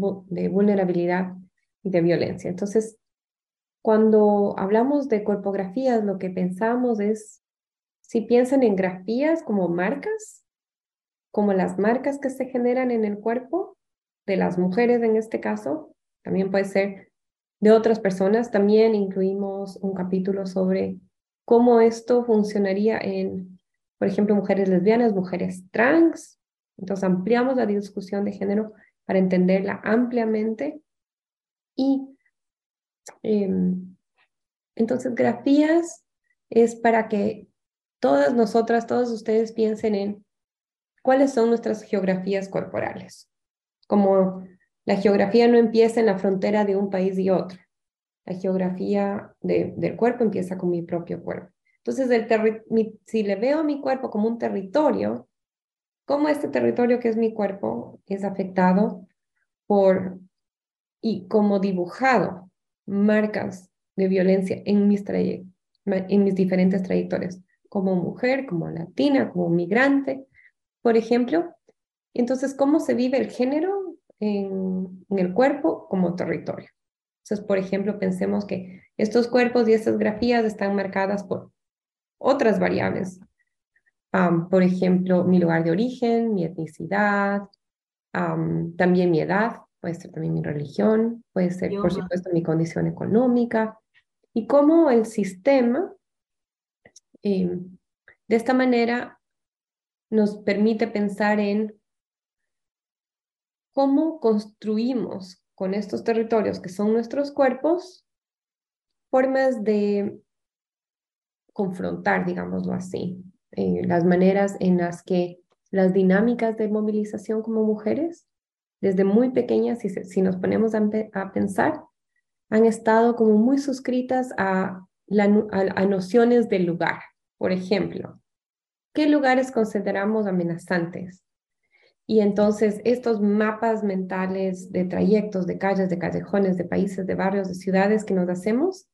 vulnerabilidad y de violencia. Entonces, cuando hablamos de corpografías, lo que pensamos es, si piensan en grafías como marcas, como las marcas que se generan en el cuerpo de las mujeres en este caso, también puede ser de otras personas. También incluimos un capítulo sobre cómo esto funcionaría en, por ejemplo, mujeres lesbianas, mujeres trans. Entonces ampliamos la discusión de género para entenderla ampliamente. Y em, entonces grafías es para que todas nosotras, todos ustedes piensen en cuáles son nuestras geografías corporales. Como la geografía no empieza en la frontera de un país y otro. La geografía del cuerpo empieza con mi propio cuerpo. Entonces, el si le veo a mi cuerpo como un territorio, ¿cómo este territorio que es mi cuerpo es afectado por y como dibujado marcas de violencia en mis, en mis diferentes trayectorias, como mujer, como latina, como migrante, por ejemplo. Entonces, ¿cómo se vive el género en, el cuerpo como territorio? Entonces, por ejemplo, pensemos que estos cuerpos y estas grafías están marcadas por otras variables. por ejemplo, mi lugar de origen, mi etnicidad, también mi edad, puede ser también mi religión, puede ser, por supuesto, mi condición económica, y cómo el sistema, em, de esta manera, nos permite pensar en cómo construimos con estos territorios que son nuestros cuerpos formas de confrontar, digámoslo así, eh, las maneras en las que las dinámicas de movilización como mujeres, desde muy pequeñas, si, nos ponemos a, pensar, han estado como muy suscritas a, a nociones del lugar. Por ejemplo, ¿Qué lugares consideramos amenazantes? Y entonces estos mapas mentales de trayectos, de calles, de callejones, de países, de barrios, de ciudades que nos hacemos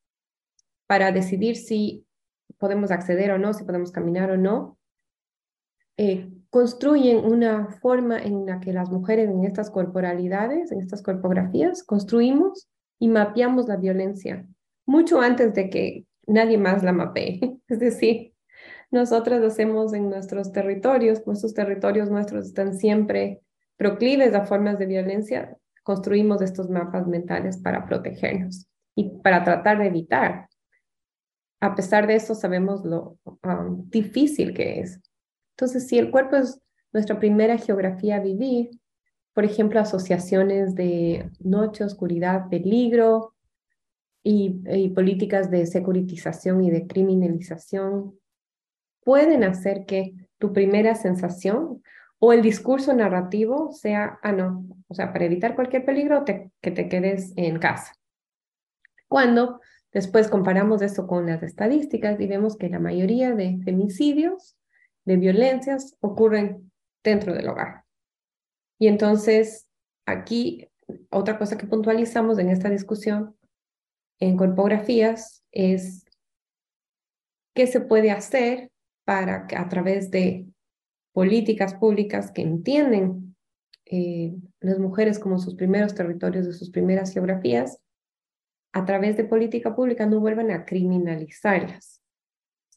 para decidir si podemos acceder o no, si podemos caminar o no, eh, construyen una forma en la que las mujeres en estas corporalidades, en estas corpografías, construimos y mapeamos la violencia mucho antes de que nadie más la mapee. <laughs> Es decir, nosotras hacemos en nuestros territorios, nuestros territorios nuestros están siempre proclives a formas de violencia, construimos estos mapas mentales para protegernos y para tratar de evitar. A pesar de eso, sabemos lo um, difícil que es. Entonces, si el cuerpo es nuestra primera geografía a vivir, por ejemplo, asociaciones de noche, oscuridad, peligro y, y políticas de securitización y de criminalización pueden hacer que tu primera sensación o el discurso narrativo sea, ah, no, o sea, para evitar cualquier peligro, que te quedes en casa. Cuando después comparamos eso con las estadísticas y vemos que la mayoría de femicidios, de violencias, ocurren dentro del hogar. Y entonces, aquí, otra cosa que puntualizamos en esta discusión en corpografías es qué se puede hacer para que a través de políticas públicas que entienden eh, las mujeres como sus primeros territorios de sus primeras geografías, a través de política pública no vuelvan a criminalizarlas.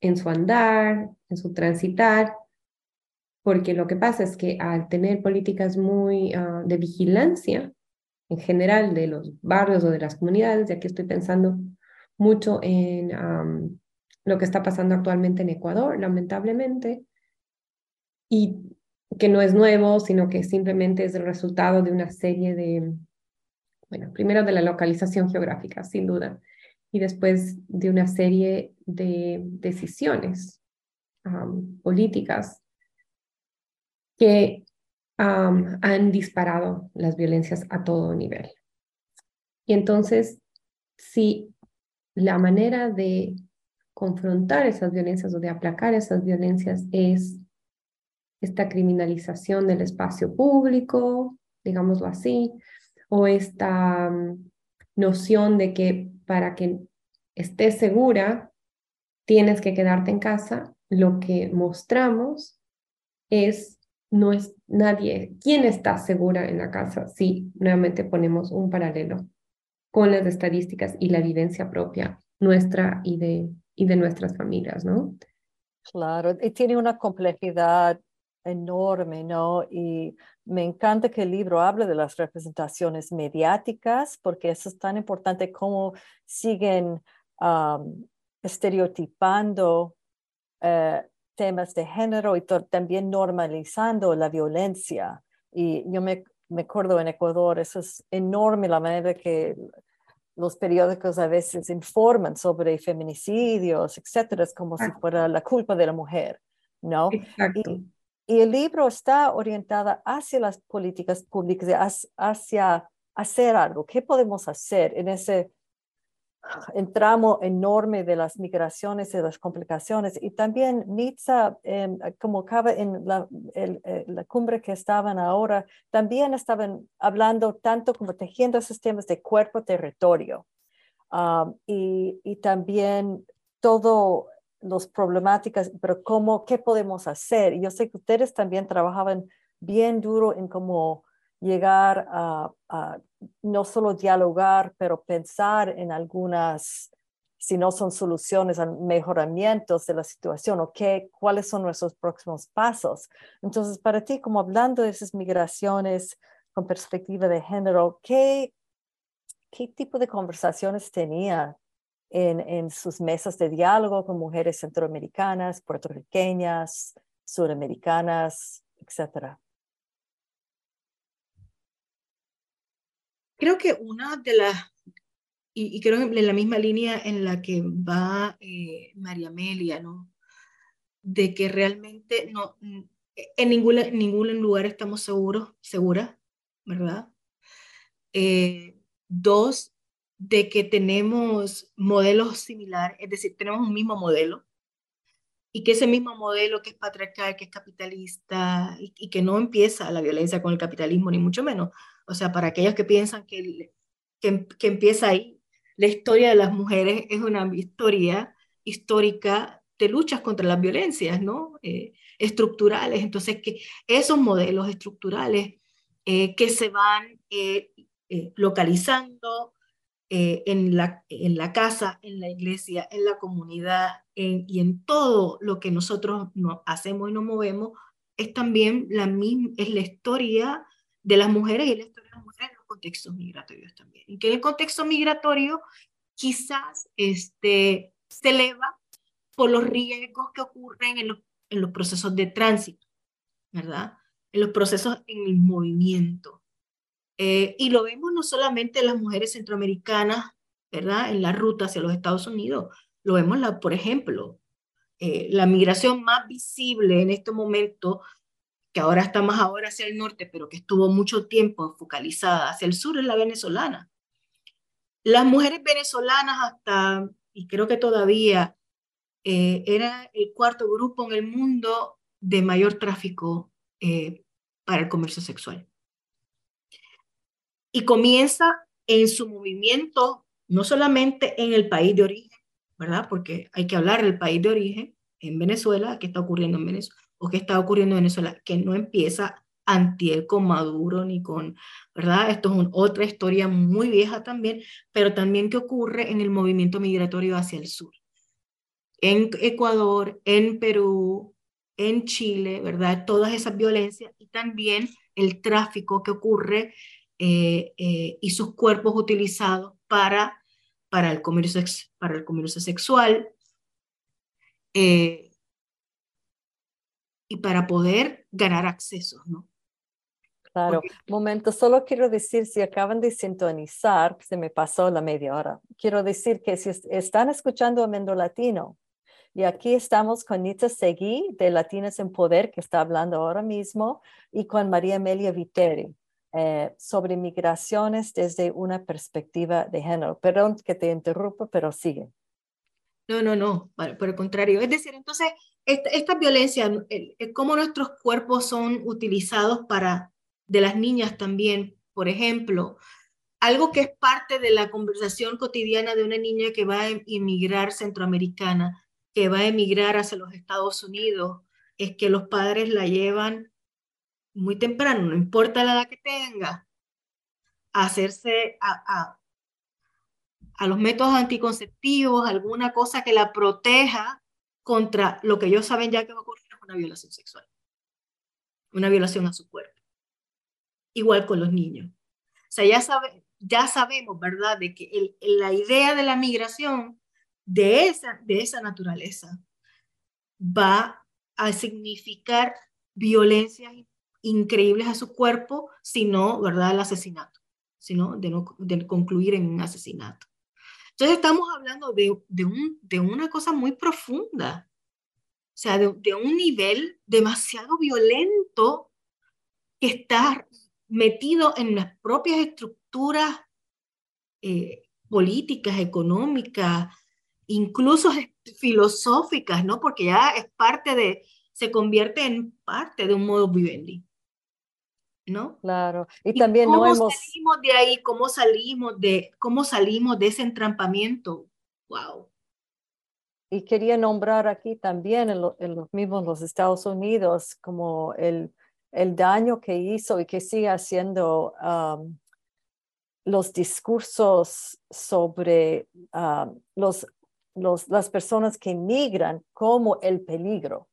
en su andar, en su transitar, porque lo que pasa es que al tener políticas muy ah, de vigilancia en general de los barrios o de las comunidades, y aquí estoy pensando mucho en lo que está pasando actualmente en Ecuador, lamentablemente, y que no es nuevo, sino que simplemente es el resultado de una serie de, bueno, primero de la localización geográfica, sin duda, y después de una serie de decisiones políticas que han disparado las violencias a todo nivel. Y entonces, si la manera de confrontar esas violencias o de aplacar esas violencias es esta criminalización del espacio público, digámoslo así, o esta mm, noción de que para que estés segura tienes que quedarte en casa, lo que mostramos es no es nadie. ¿Quién está segura en la casa? Si nuevamente ponemos un paralelo con las estadísticas y la evidencia propia nuestra y de, y de nuestras familias, ¿no? Claro, y tiene una complejidad enorme, ¿no? Y me encanta que el libro hable de las representaciones mediáticas, porque eso es tan importante como siguen estereotipando eh, temas de género y también normalizando la violencia. Y yo me, me acuerdo en Ecuador, eso es enorme la manera que los periódicos a veces informan sobre feminicidios, etcétera, es como si fuera la culpa de la mujer, ¿no? Exacto. Y, y el libro está orientado hacia las políticas públicas, hacia hacer algo. ¿Qué podemos hacer en ese el tramo enorme de las migraciones y las complicaciones. Y también Nitsa, em, como cabe en la, eh, la, cumbre que estaban ahora, también estaban hablando tanto como tejiendo esos temas de cuerpo-territorio. Ah, y, y, también todo los problemáticas, pero cómo, qué podemos hacer. Y yo sé que ustedes también trabajaban bien duro en cómo llegar a, no solo dialogar, pero pensar en algunas, si no son soluciones, mejoramientos de la situación o qué, cuáles son nuestros próximos pasos. Entonces, para ti, como hablando de esas migraciones con perspectiva de género, ¿qué, qué tipo de conversaciones tenía en, en sus mesas de diálogo con mujeres centroamericanas, puertorriqueñas, suramericanas, etcétera? Creo que una de las, y, creo en la misma línea en la que va eh, María Amelia, ¿no? De que realmente no, en ningún, ningún lugar estamos seguros, seguras, ¿verdad? Eh, dos, de que tenemos modelos similares, es decir, tenemos un mismo modelo, y que ese mismo modelo que es patriarcal, que es capitalista, y, que no empieza la violencia con el capitalismo, ni mucho menos, o sea, para aquellos que piensan que, que, empieza ahí, la historia de las mujeres es una historia histórica de luchas contra las violencias, ¿no? Eh, estructurales. Entonces, que esos modelos estructurales eh, que se van eh, localizando en, la, en la casa, en la iglesia, en la comunidad y en todo lo que nosotros no, hacemos y nos movemos, es también la misma, es la historia de las mujeres y la historia de las mujeres en los contextos migratorios también. Y que en el contexto migratorio quizás este, se eleva por los riesgos que ocurren en los, en los procesos de tránsito, ¿verdad? En los procesos en el movimiento. Eh, y lo vemos no solamente en las mujeres centroamericanas, ¿verdad? En la ruta hacia los Estados Unidos. Lo vemos, por ejemplo, eh, la migración más visible en este momento que ahora está más ahora hacia el norte, pero que estuvo mucho tiempo focalizada hacia el sur, es la venezolana. Las mujeres venezolanas hasta, y creo que todavía, eh, era el cuarto grupo en el mundo de mayor tráfico eh, para el comercio sexual. Y comienza en su movimiento, no solamente en el país de origen, ¿verdad? Porque hay que hablar del país de origen, en Venezuela, qué está ocurriendo en Venezuela, o qué está ocurriendo en Venezuela, que no empieza antier con Maduro ni con, ¿verdad? Esto es otra historia muy vieja también, pero también que ocurre en el movimiento migratorio hacia el sur. en Ecuador, en Perú, en Chile, ¿verdad? Todas esas violencias y también el tráfico que ocurre eh, eh, y sus cuerpos utilizados para, para, el, comercio, para el comercio sexual eh, y para poder ganar acceso, ¿no? Claro, momento, solo quiero decir, si acaban de sintonizar, se me pasó la media hora, quiero decir que si están escuchando Amendo Latino, y aquí estamos con Nita Seguí de Latinas en Poder, que está hablando ahora mismo, y con María Amelia Viteri eh, sobre migraciones desde una perspectiva de género. Perdón que te interrumpo, pero sigue. No, no, no, por, el contrario. Es decir, entonces, esta, esta violencia, cómo nuestros cuerpos son utilizados para, de las niñas también, por ejemplo, algo que es parte de la conversación cotidiana de una niña que va a emigrar centroamericana que va a emigrar hacia los Estados Unidos es que los padres la llevan muy temprano, no importa la edad que tenga, a hacerse a, a, los métodos anticonceptivos, alguna cosa que la proteja contra lo que ellos saben ya que va a ocurrir una violación sexual, una violación a su cuerpo. Igual con los niños. O sea, ya, sabe, ya sabemos, ¿verdad?, de que el, la idea de la migración de esa, de esa naturaleza va a significar violencias increíbles a su cuerpo, sino, ¿verdad?, el asesinato, sino de, no, de concluir en un asesinato. Entonces estamos hablando de, de, un, de una cosa muy profunda, o sea, de, de, un nivel demasiado violento que está metido en las propias estructuras eh, políticas, económicas, incluso <laughs> filosóficas, ¿no? Porque ya es parte de, se convierte en parte de un modo vivendi, ¿no? Claro. Y, también cómo no hemos... salimos de ahí, cómo salimos de, cómo salimos de ese entrampamiento. Wow. Y quería nombrar aquí también en, los mismos los Estados Unidos como el, el daño que hizo y que sigue haciendo um, los discursos sobre um, los las personas que migran como el peligro.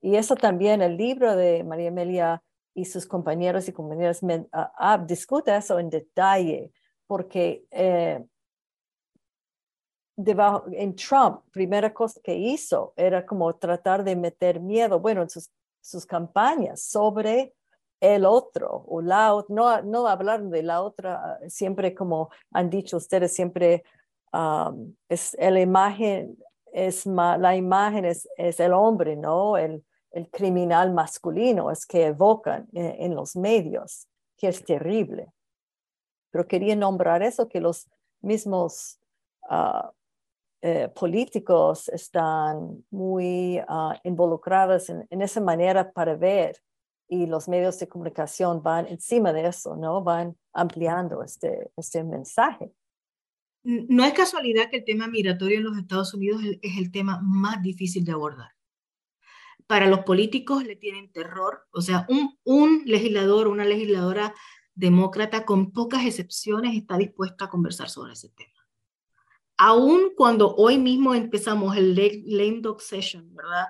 Y eso también el libro de María Amelia y sus compañeros y compañeras ah, ah, discute eso en detalle, porque eh, debajo, en Trump, primera cosa que hizo era como tratar de meter miedo, bueno, en sus, sus campañas sobre el otro o la no, no hablar de la otra, siempre como han dicho ustedes, siempre es la imagen, es la imagen es, es, el hombre, ¿no? El, el criminal masculino es que evocan en, los medios, que es terrible. Pero quería nombrar eso, que los mismos ah, eh, políticos están muy ah, involucrados en, en, esa manera para ver y los medios de comunicación van encima de eso, ¿no? Van ampliando este, este mensaje no es casualidad que el tema migratorio en los Estados Unidos es el tema más difícil de abordar. Para los políticos le tienen terror, o sea, un, un legislador, una legisladora demócrata con pocas excepciones está dispuesta a conversar sobre ese tema. Aún cuando hoy mismo empezamos el lame dog session, ¿verdad?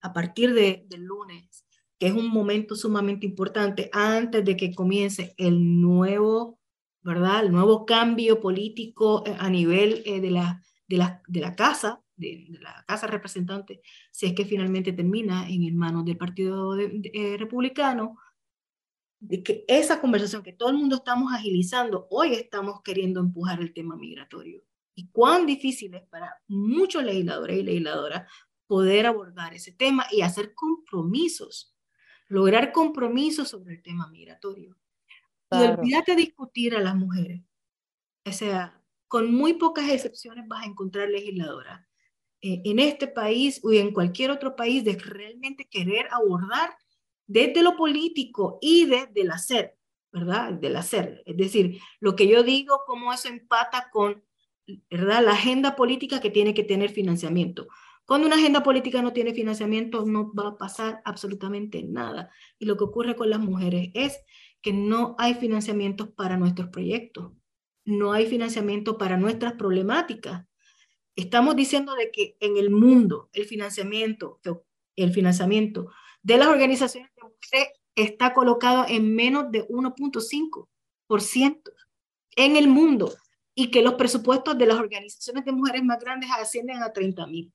A partir de, del lunes, que es un momento sumamente importante antes de que comience el nuevo ¿verdad? El nuevo cambio político eh, a nivel eh, de, la, de, la, de la casa, de, la casa representante, si es que finalmente termina en manos del Partido eh, Republicano, de que esa conversación que todo el mundo estamos agilizando, hoy estamos queriendo empujar el tema migratorio. Y cuán difícil es para muchos legisladores y legisladoras poder abordar ese tema y hacer compromisos, lograr compromisos sobre el tema migratorio. Y olvídate discutir a las mujeres. O sea, con muy pocas excepciones vas a encontrar legisladoras eh, en este país o en cualquier otro país de realmente querer abordar desde lo político y desde el hacer, ¿verdad? Del hacer. Es decir, lo que yo digo, cómo eso empata con, ¿verdad? La agenda política que tiene que tener financiamiento. Cuando una agenda política no tiene financiamiento, no va a pasar absolutamente nada. Y lo que ocurre con las mujeres es que no hay financiamientos para nuestros proyectos, no hay financiamiento para nuestras problemáticas. Estamos diciendo de que en el mundo el financiamiento, el financiamiento de las organizaciones de mujeres está colocado en menos de 1.5% en el mundo y que los presupuestos de las organizaciones de mujeres más grandes ascienden a 30 mil.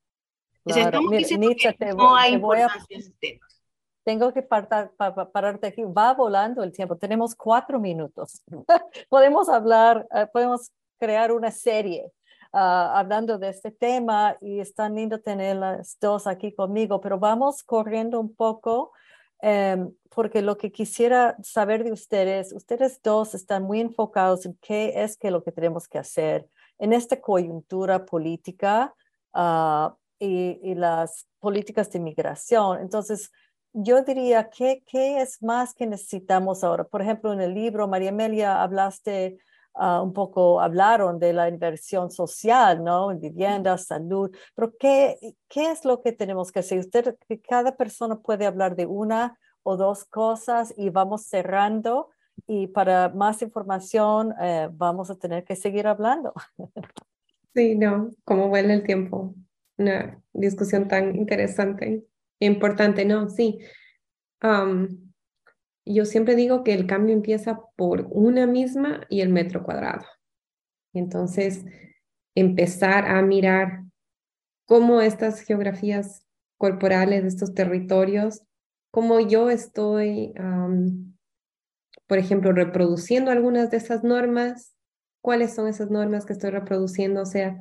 estamos diciendo que no hay importancia en tema. Tengo que parar, pararte aquí. Va volando el tiempo. Tenemos cuatro minutos. <laughs> podemos hablar, eh, podemos crear una serie hablando de este tema y es tan lindo tener las dos aquí conmigo, pero vamos corriendo un poco um, porque lo que quisiera saber de ustedes, ustedes dos están muy enfocados en qué es que lo que tenemos que hacer en esta coyuntura política uh, y, y las políticas de inmigración. Entonces, yo diría, ¿qué, ¿qué es más que necesitamos ahora? Por ejemplo, en el libro, María Amelia, hablaste uh, un poco, hablaron de la inversión social, ¿no? En vivienda, salud, pero ¿qué, ¿qué es lo que tenemos que hacer? Usted, cada persona puede hablar de una o dos cosas y vamos cerrando. Y para más información, eh, vamos a tener que seguir hablando. <laughs> Sí, no, como vuela el tiempo. Una discusión tan interesante. Importante, ¿no? Sí. Yo siempre digo que el cambio empieza por una misma y el metro cuadrado. Entonces, empezar a mirar cómo estas geografías corporales estos territorios, cómo yo estoy, por ejemplo, reproduciendo algunas de esas normas, cuáles son esas normas que estoy reproduciendo, o sea,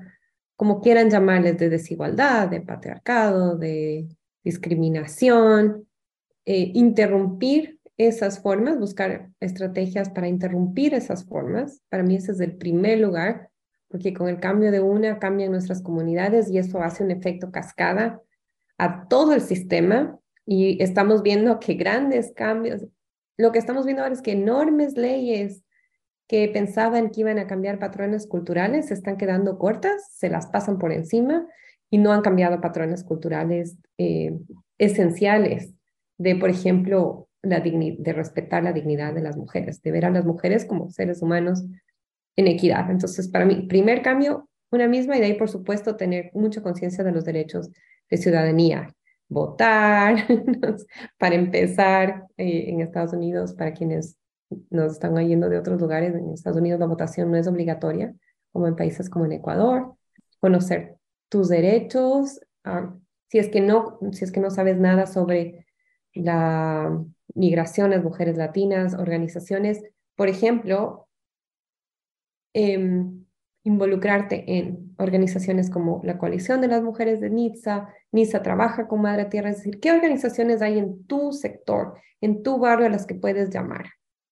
como quieran llamarles, de desigualdad, de patriarcado, de discriminación, eh, interrumpir esas formas, buscar estrategias para interrumpir esas formas. Para mí ese es el primer lugar, porque con el cambio de una cambian nuestras comunidades y eso hace un efecto cascada a todo el sistema y estamos viendo que grandes cambios, lo que estamos viendo ahora es que enormes leyes que pensaban que iban a cambiar patrones culturales se están quedando cortas, se las pasan por encima y no han cambiado patrones culturales eh, esenciales de, por ejemplo, la de respetar la dignidad de las mujeres, de ver a las mujeres como seres humanos en equidad. Entonces, para mí, primer cambio, una misma, y de ahí, por supuesto, tener mucha conciencia de los derechos de ciudadanía, votar, <laughs> para empezar, eh, en Estados Unidos, para quienes nos están oyendo de otros lugares, en Estados Unidos la votación no es obligatoria, como en países como en Ecuador, conocer tus derechos, ah, si, es que no, si es que no sabes nada sobre la migración, las mujeres latinas, organizaciones, por ejemplo, em, involucrarte en organizaciones como la Coalición de las Mujeres de Nizza, Nizza trabaja con Madre Tierra, es decir, ¿qué organizaciones hay en tu sector, en tu barrio a las que puedes llamar?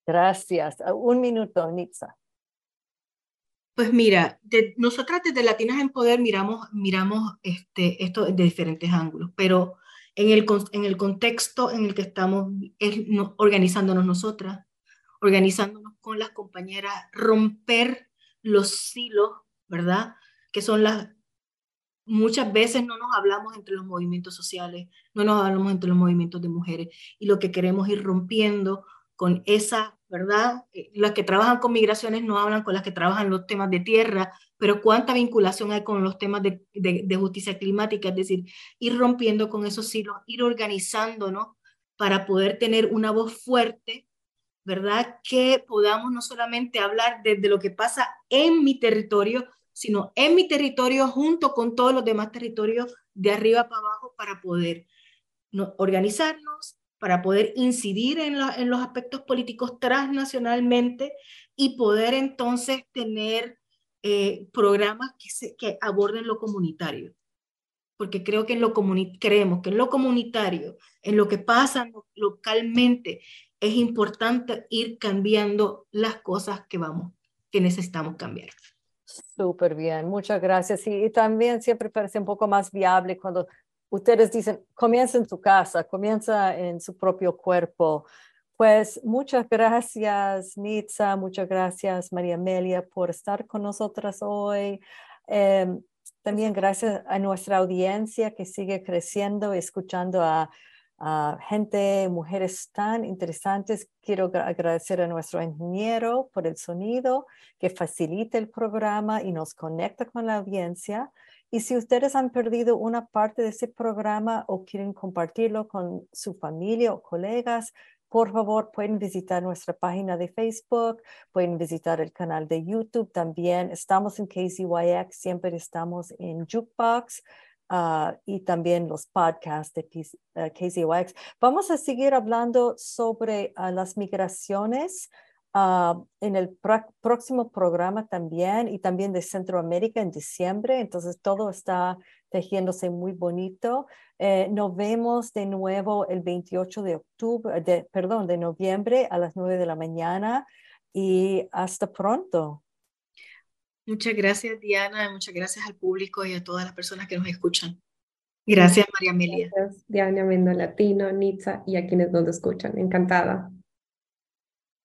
Gracias. Un minuto, Nitza. Pues mira, nosotras desde Latinas en Poder miramos, miramos este, esto de diferentes ángulos, pero en el, en el contexto en el que estamos es, organizándonos nosotras, organizándonos con las compañeras, romper los silos, ¿verdad? Que son las... Muchas veces no nos hablamos entre los movimientos sociales, no nos hablamos entre los movimientos de mujeres, y lo que queremos ir rompiendo con esa ¿verdad? Eh, las que trabajan con migraciones no hablan con las que trabajan los temas de tierra, pero cuánta vinculación hay con los temas de, justicia climática, es decir, ir rompiendo con esos hilos, ir organizándonos para poder tener una voz fuerte, ¿verdad? Que podamos no solamente hablar desde lo que pasa en mi territorio, sino en mi territorio junto con todos los demás territorios de arriba para abajo para poder ¿no? organizarnos, para poder incidir en los aspectos políticos transnacionalmente y poder entonces tener eh, programas que, se, que aborden lo comunitario. Porque creo que en lo creemos que en lo comunitario, en lo que pasa localmente, es importante ir cambiando las cosas que vamos, que necesitamos cambiar. Súper bien, muchas gracias. y también siempre parece un poco más viable cuando ustedes dicen, comienza en su casa, comienza en su propio cuerpo. Pues muchas gracias, Nitza, muchas gracias, María Amelia, por estar con nosotras hoy. Em, también gracias a nuestra audiencia que sigue creciendo, escuchando a, a, gente, mujeres tan interesantes. Quiero agradecer a nuestro ingeniero por el sonido que facilita el programa y nos conecta con la audiencia. Y si ustedes han perdido una parte de ese programa o quieren compartirlo con su familia o colegas, por favor, pueden visitar nuestra página de Facebook, pueden visitar el canal de YouTube también. Estamos en KZYX, siempre estamos en Jukebox. Uh, y también los podcasts de KZYX. Vamos a seguir hablando sobre uh, las migraciones uh, en el próximo programa también y también de Centroamérica en diciembre. Entonces todo está tejiéndose muy bonito. Eh, nos vemos de nuevo el 28 de octubre, de, perdón, de noviembre a las 9 de la mañana y hasta pronto. Muchas gracias, Diana. Muchas gracias al público y a todas las personas que nos escuchan. Gracias, María Amelia. Gracias, Diana Mendo Latino, Nitza y a quienes nos escuchan. Encantada.